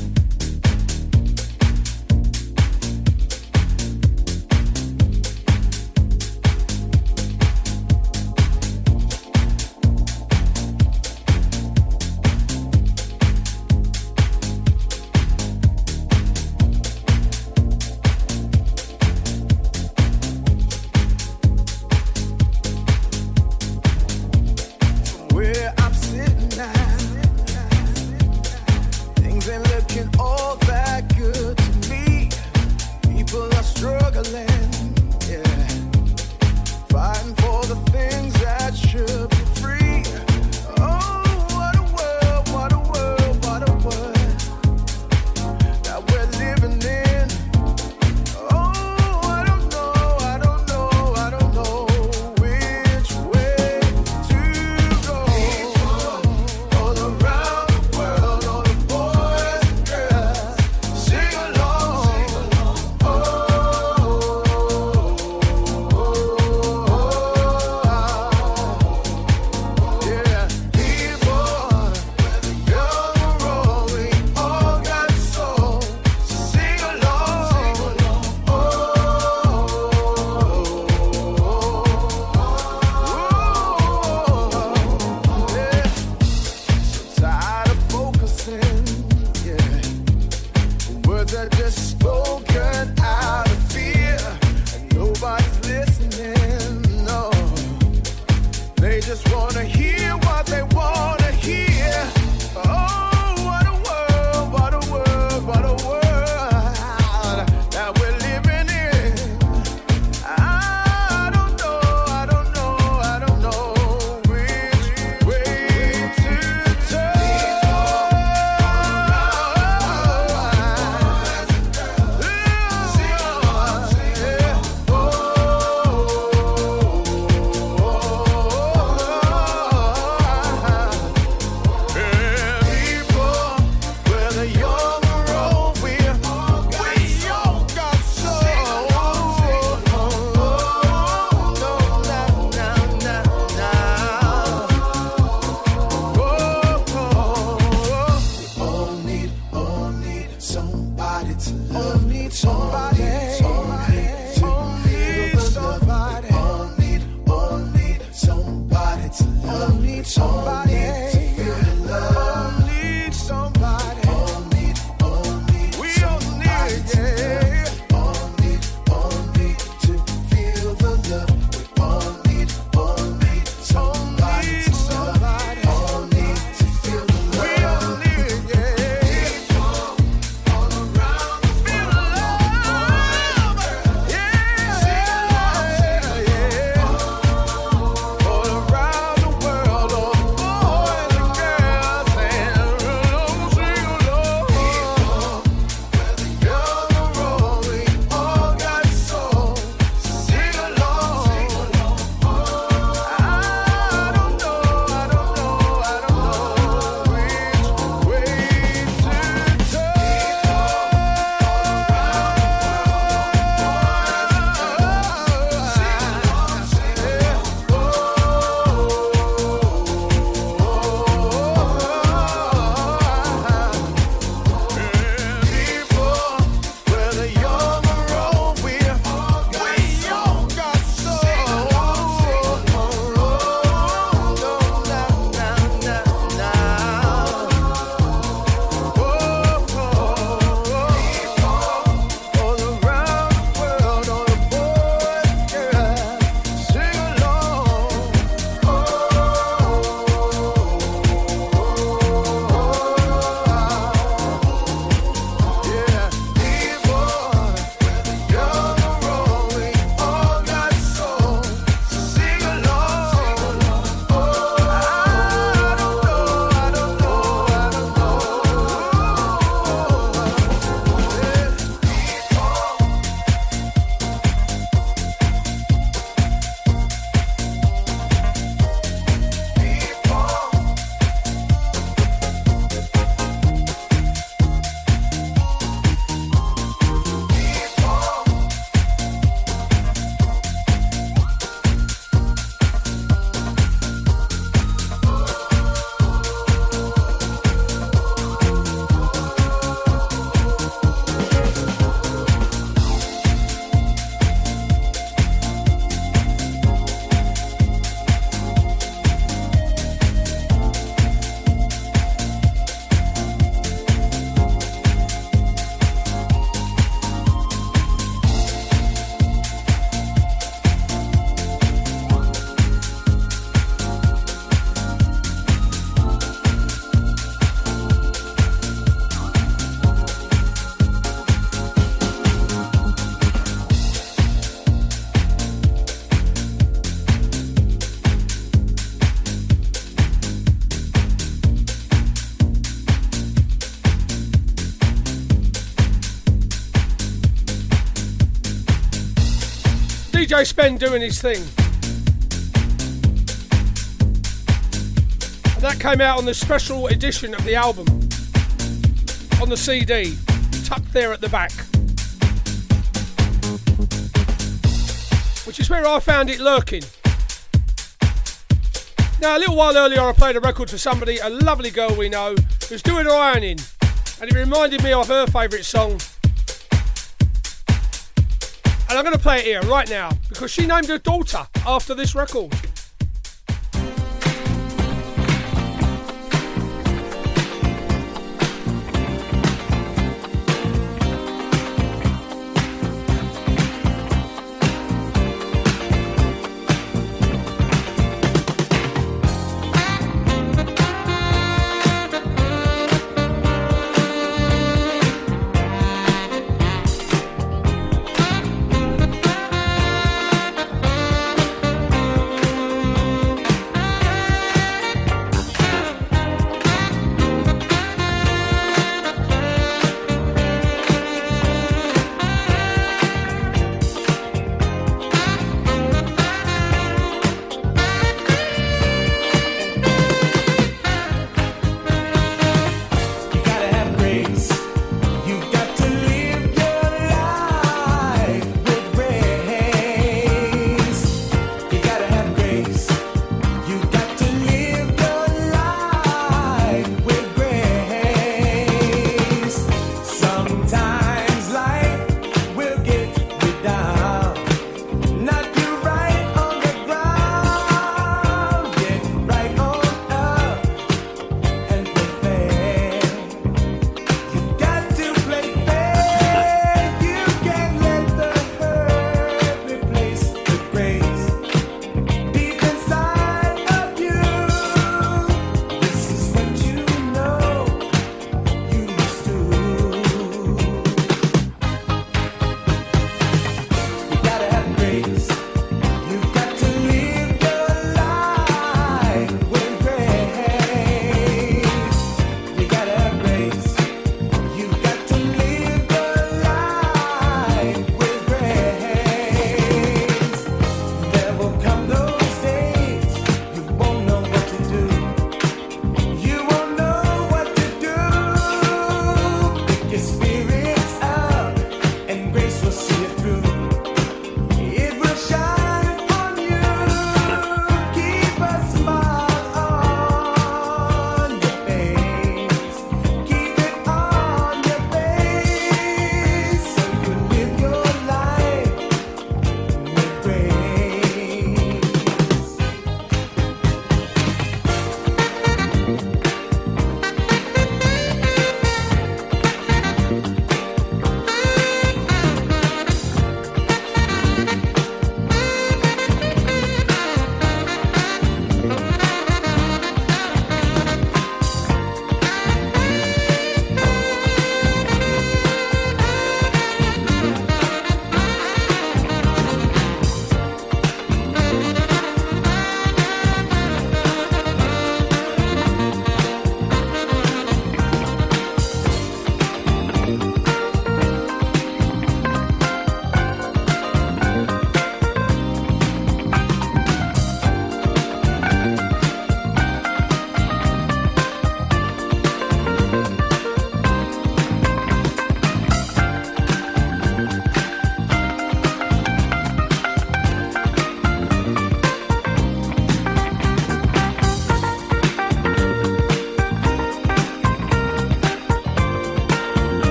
DJ Spen doing his thing. And that came out on the special edition of the album. On the CD, tucked there at the back. Which is where I found it lurking. Now, a little while earlier, I played a record for somebody, a lovely girl we know, who's doing her ironing. And it reminded me of her favourite song. And I'm going to play it here right now because she named her daughter after this record.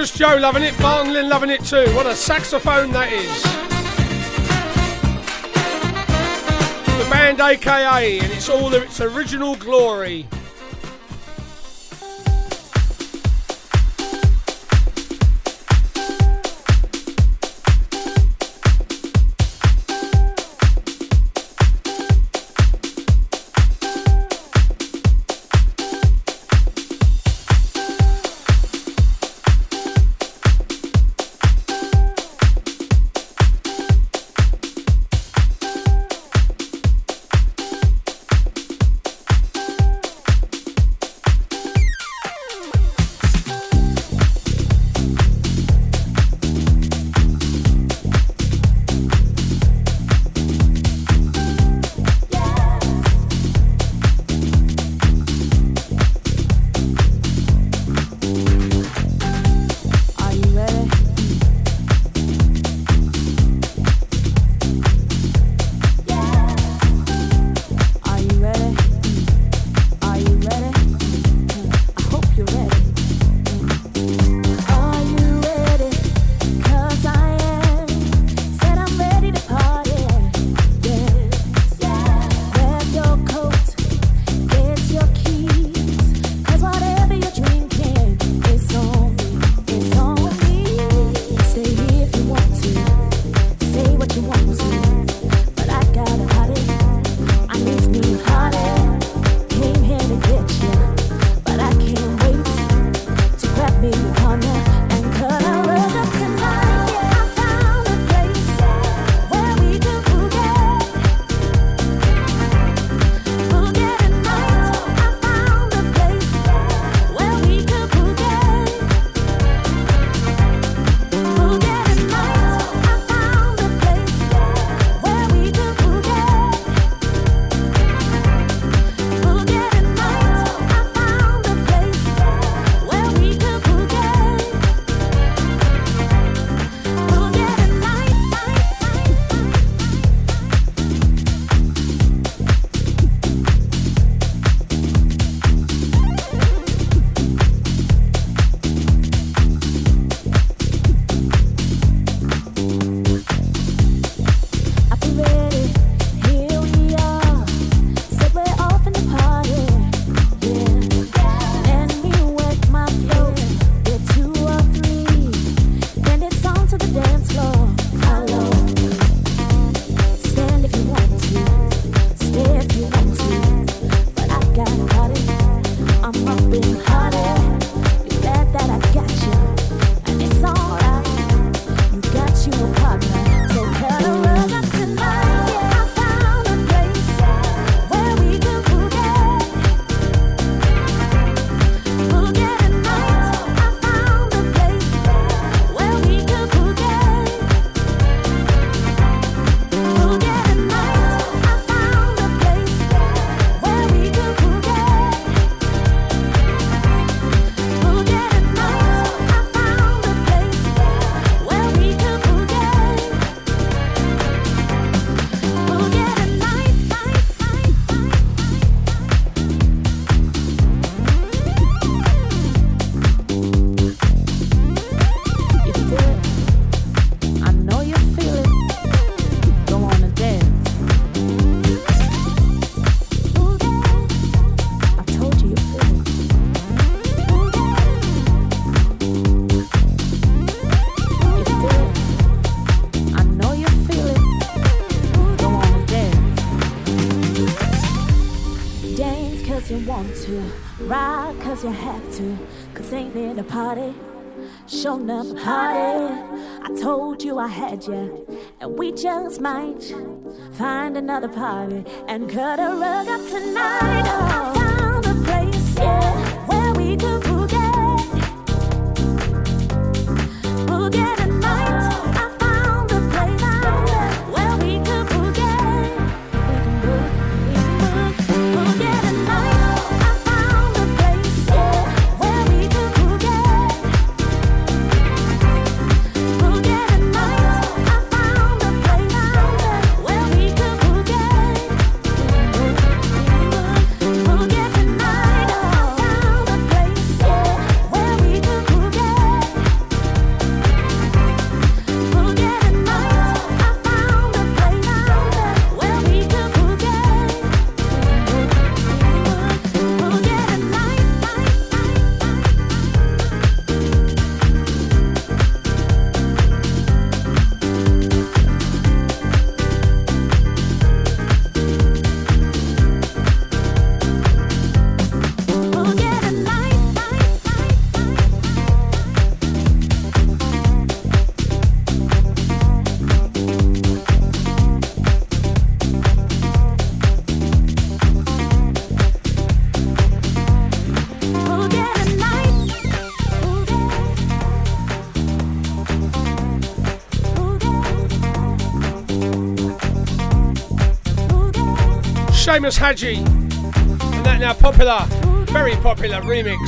Just Joe loving it, Martin Lynn loving it too. What a saxophone that is. The band AKA, and it's all of its original glory. Enough party. I told you I had you. And we just might find another party and cut a rug up tonight. Oh, I found a place, yeah, where we could Haji. And that now popular, very popular remix.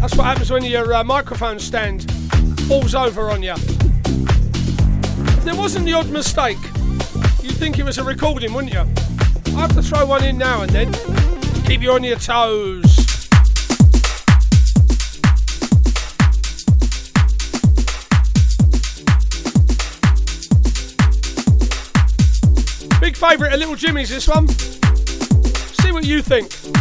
That's what happens when your uh, microphone stand falls over on you. If there wasn't the odd mistake, you'd think it was a recording, wouldn't you? I have to throw one in now and then. Keep you on your toes. Favourite of Little Jimmy's, this one. See what you think.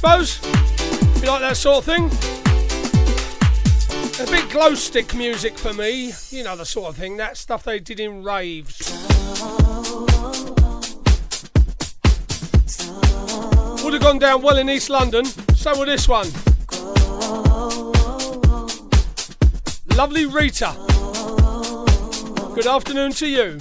suppose. If you like that sort of thing. A bit glow stick music for me, you know the sort of thing, that stuff they did in raves. Would have gone down well in East London, so would this one. Lovely Rita. Good afternoon to you.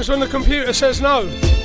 happens when the computer says no.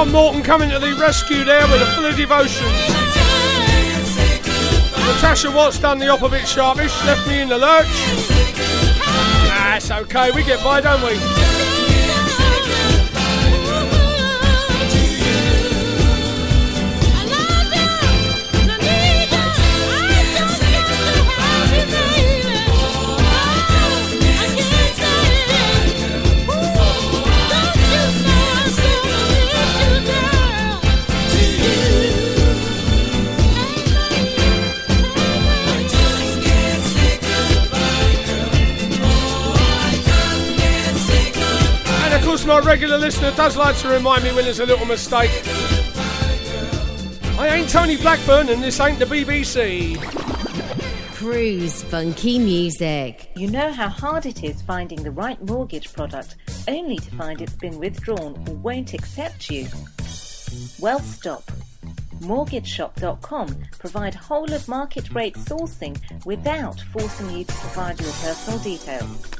Tom Moulton coming to the rescue there with a full of devotion. Natasha Watts done the op a bit sharpish, left me in the lurch. That's okay, we get by, don't we? And of my regular listener does like to remind me when there's a little mistake. I ain't Tony Blackburn, and this ain't the BBC. Cruise funky music. You know how hard it is finding the right mortgage product only to find it's been withdrawn or won't accept you? Well, stop. MortgageShop.com provide whole of market rate sourcing without forcing you to provide your personal details.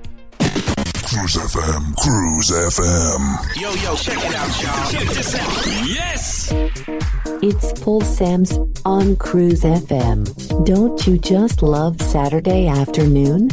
Cruise FM, Cruise FM. Yo, yo, check it out, y'all. Check this out. Yes! It's Paul Sams on Cruise FM. Don't you just love Saturday afternoon?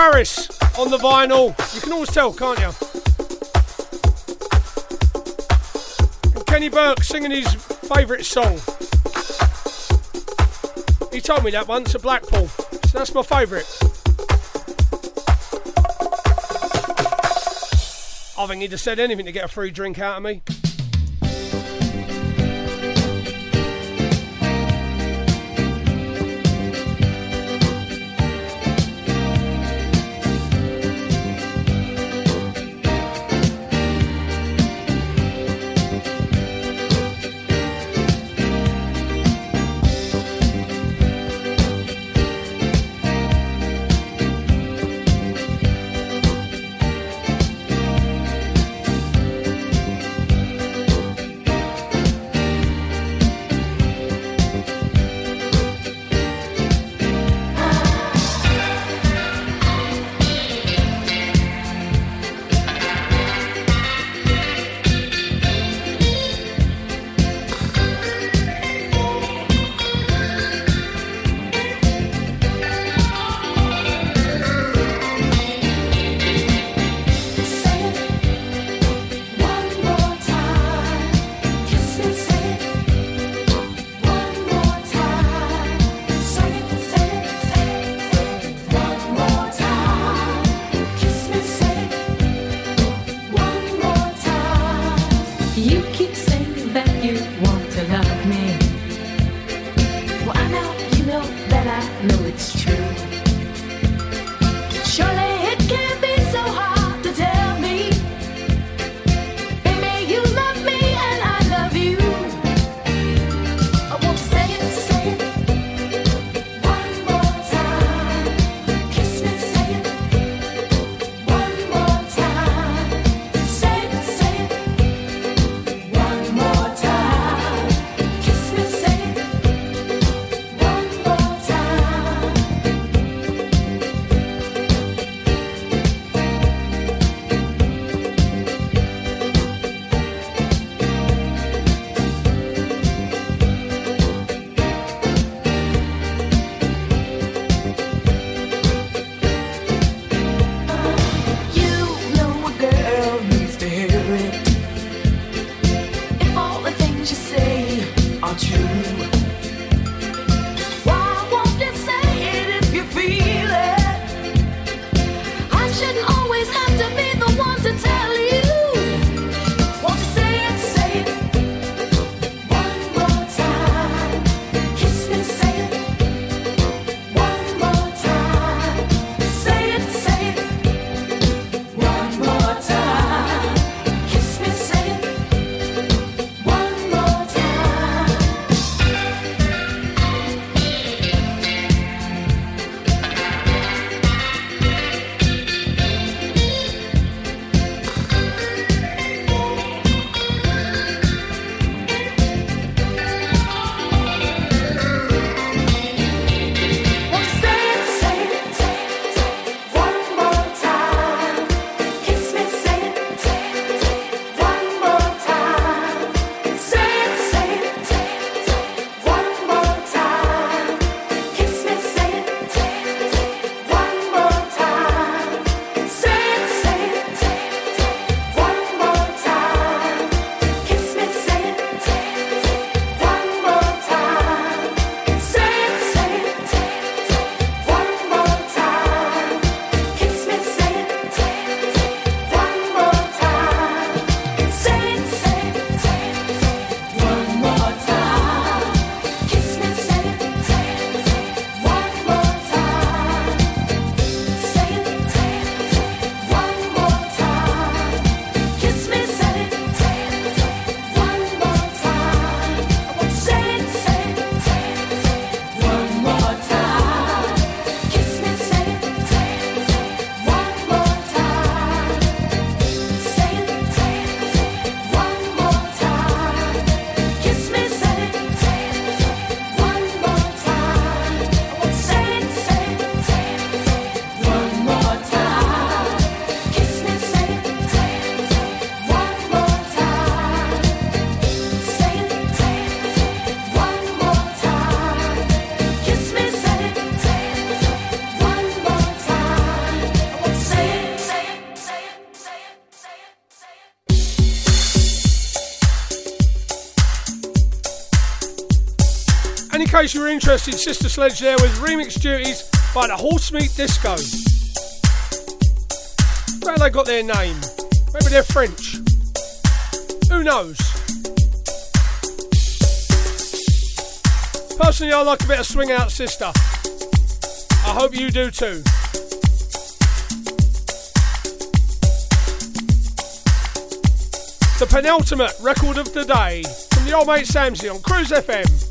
Paris on the vinyl. You can always tell, can't you? And Kenny Burke singing his favourite song. He told me that once at Blackpool, so that's my favourite. I think he'd have said anything to get a free drink out of me. Case you were interested, Sister Sledge there with remix duties by the Horsemeat Disco. Where they got their name? Maybe they're French. Who knows? Personally, I like a bit of Swing Out Sister. I hope you do too. The penultimate record of the day from the old mate Samsy on Cruise FM.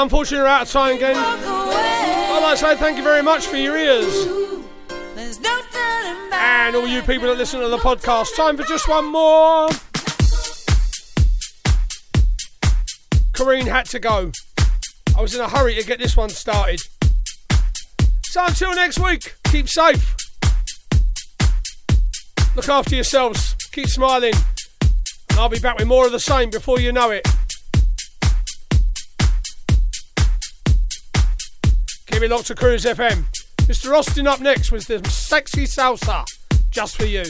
Unfortunately, we're out of time again. I'd like to say thank you very much for your ears. No and all you people that listen to the podcast, time for just one more. Corrine had to go. I was in a hurry to get this one started. So until next week, keep safe. Look after yourselves. Keep smiling. And I'll be back with more of the same before you know it. Keep it locked to Cruise FM. Mr. Austin up next with the sexy salsa just for you.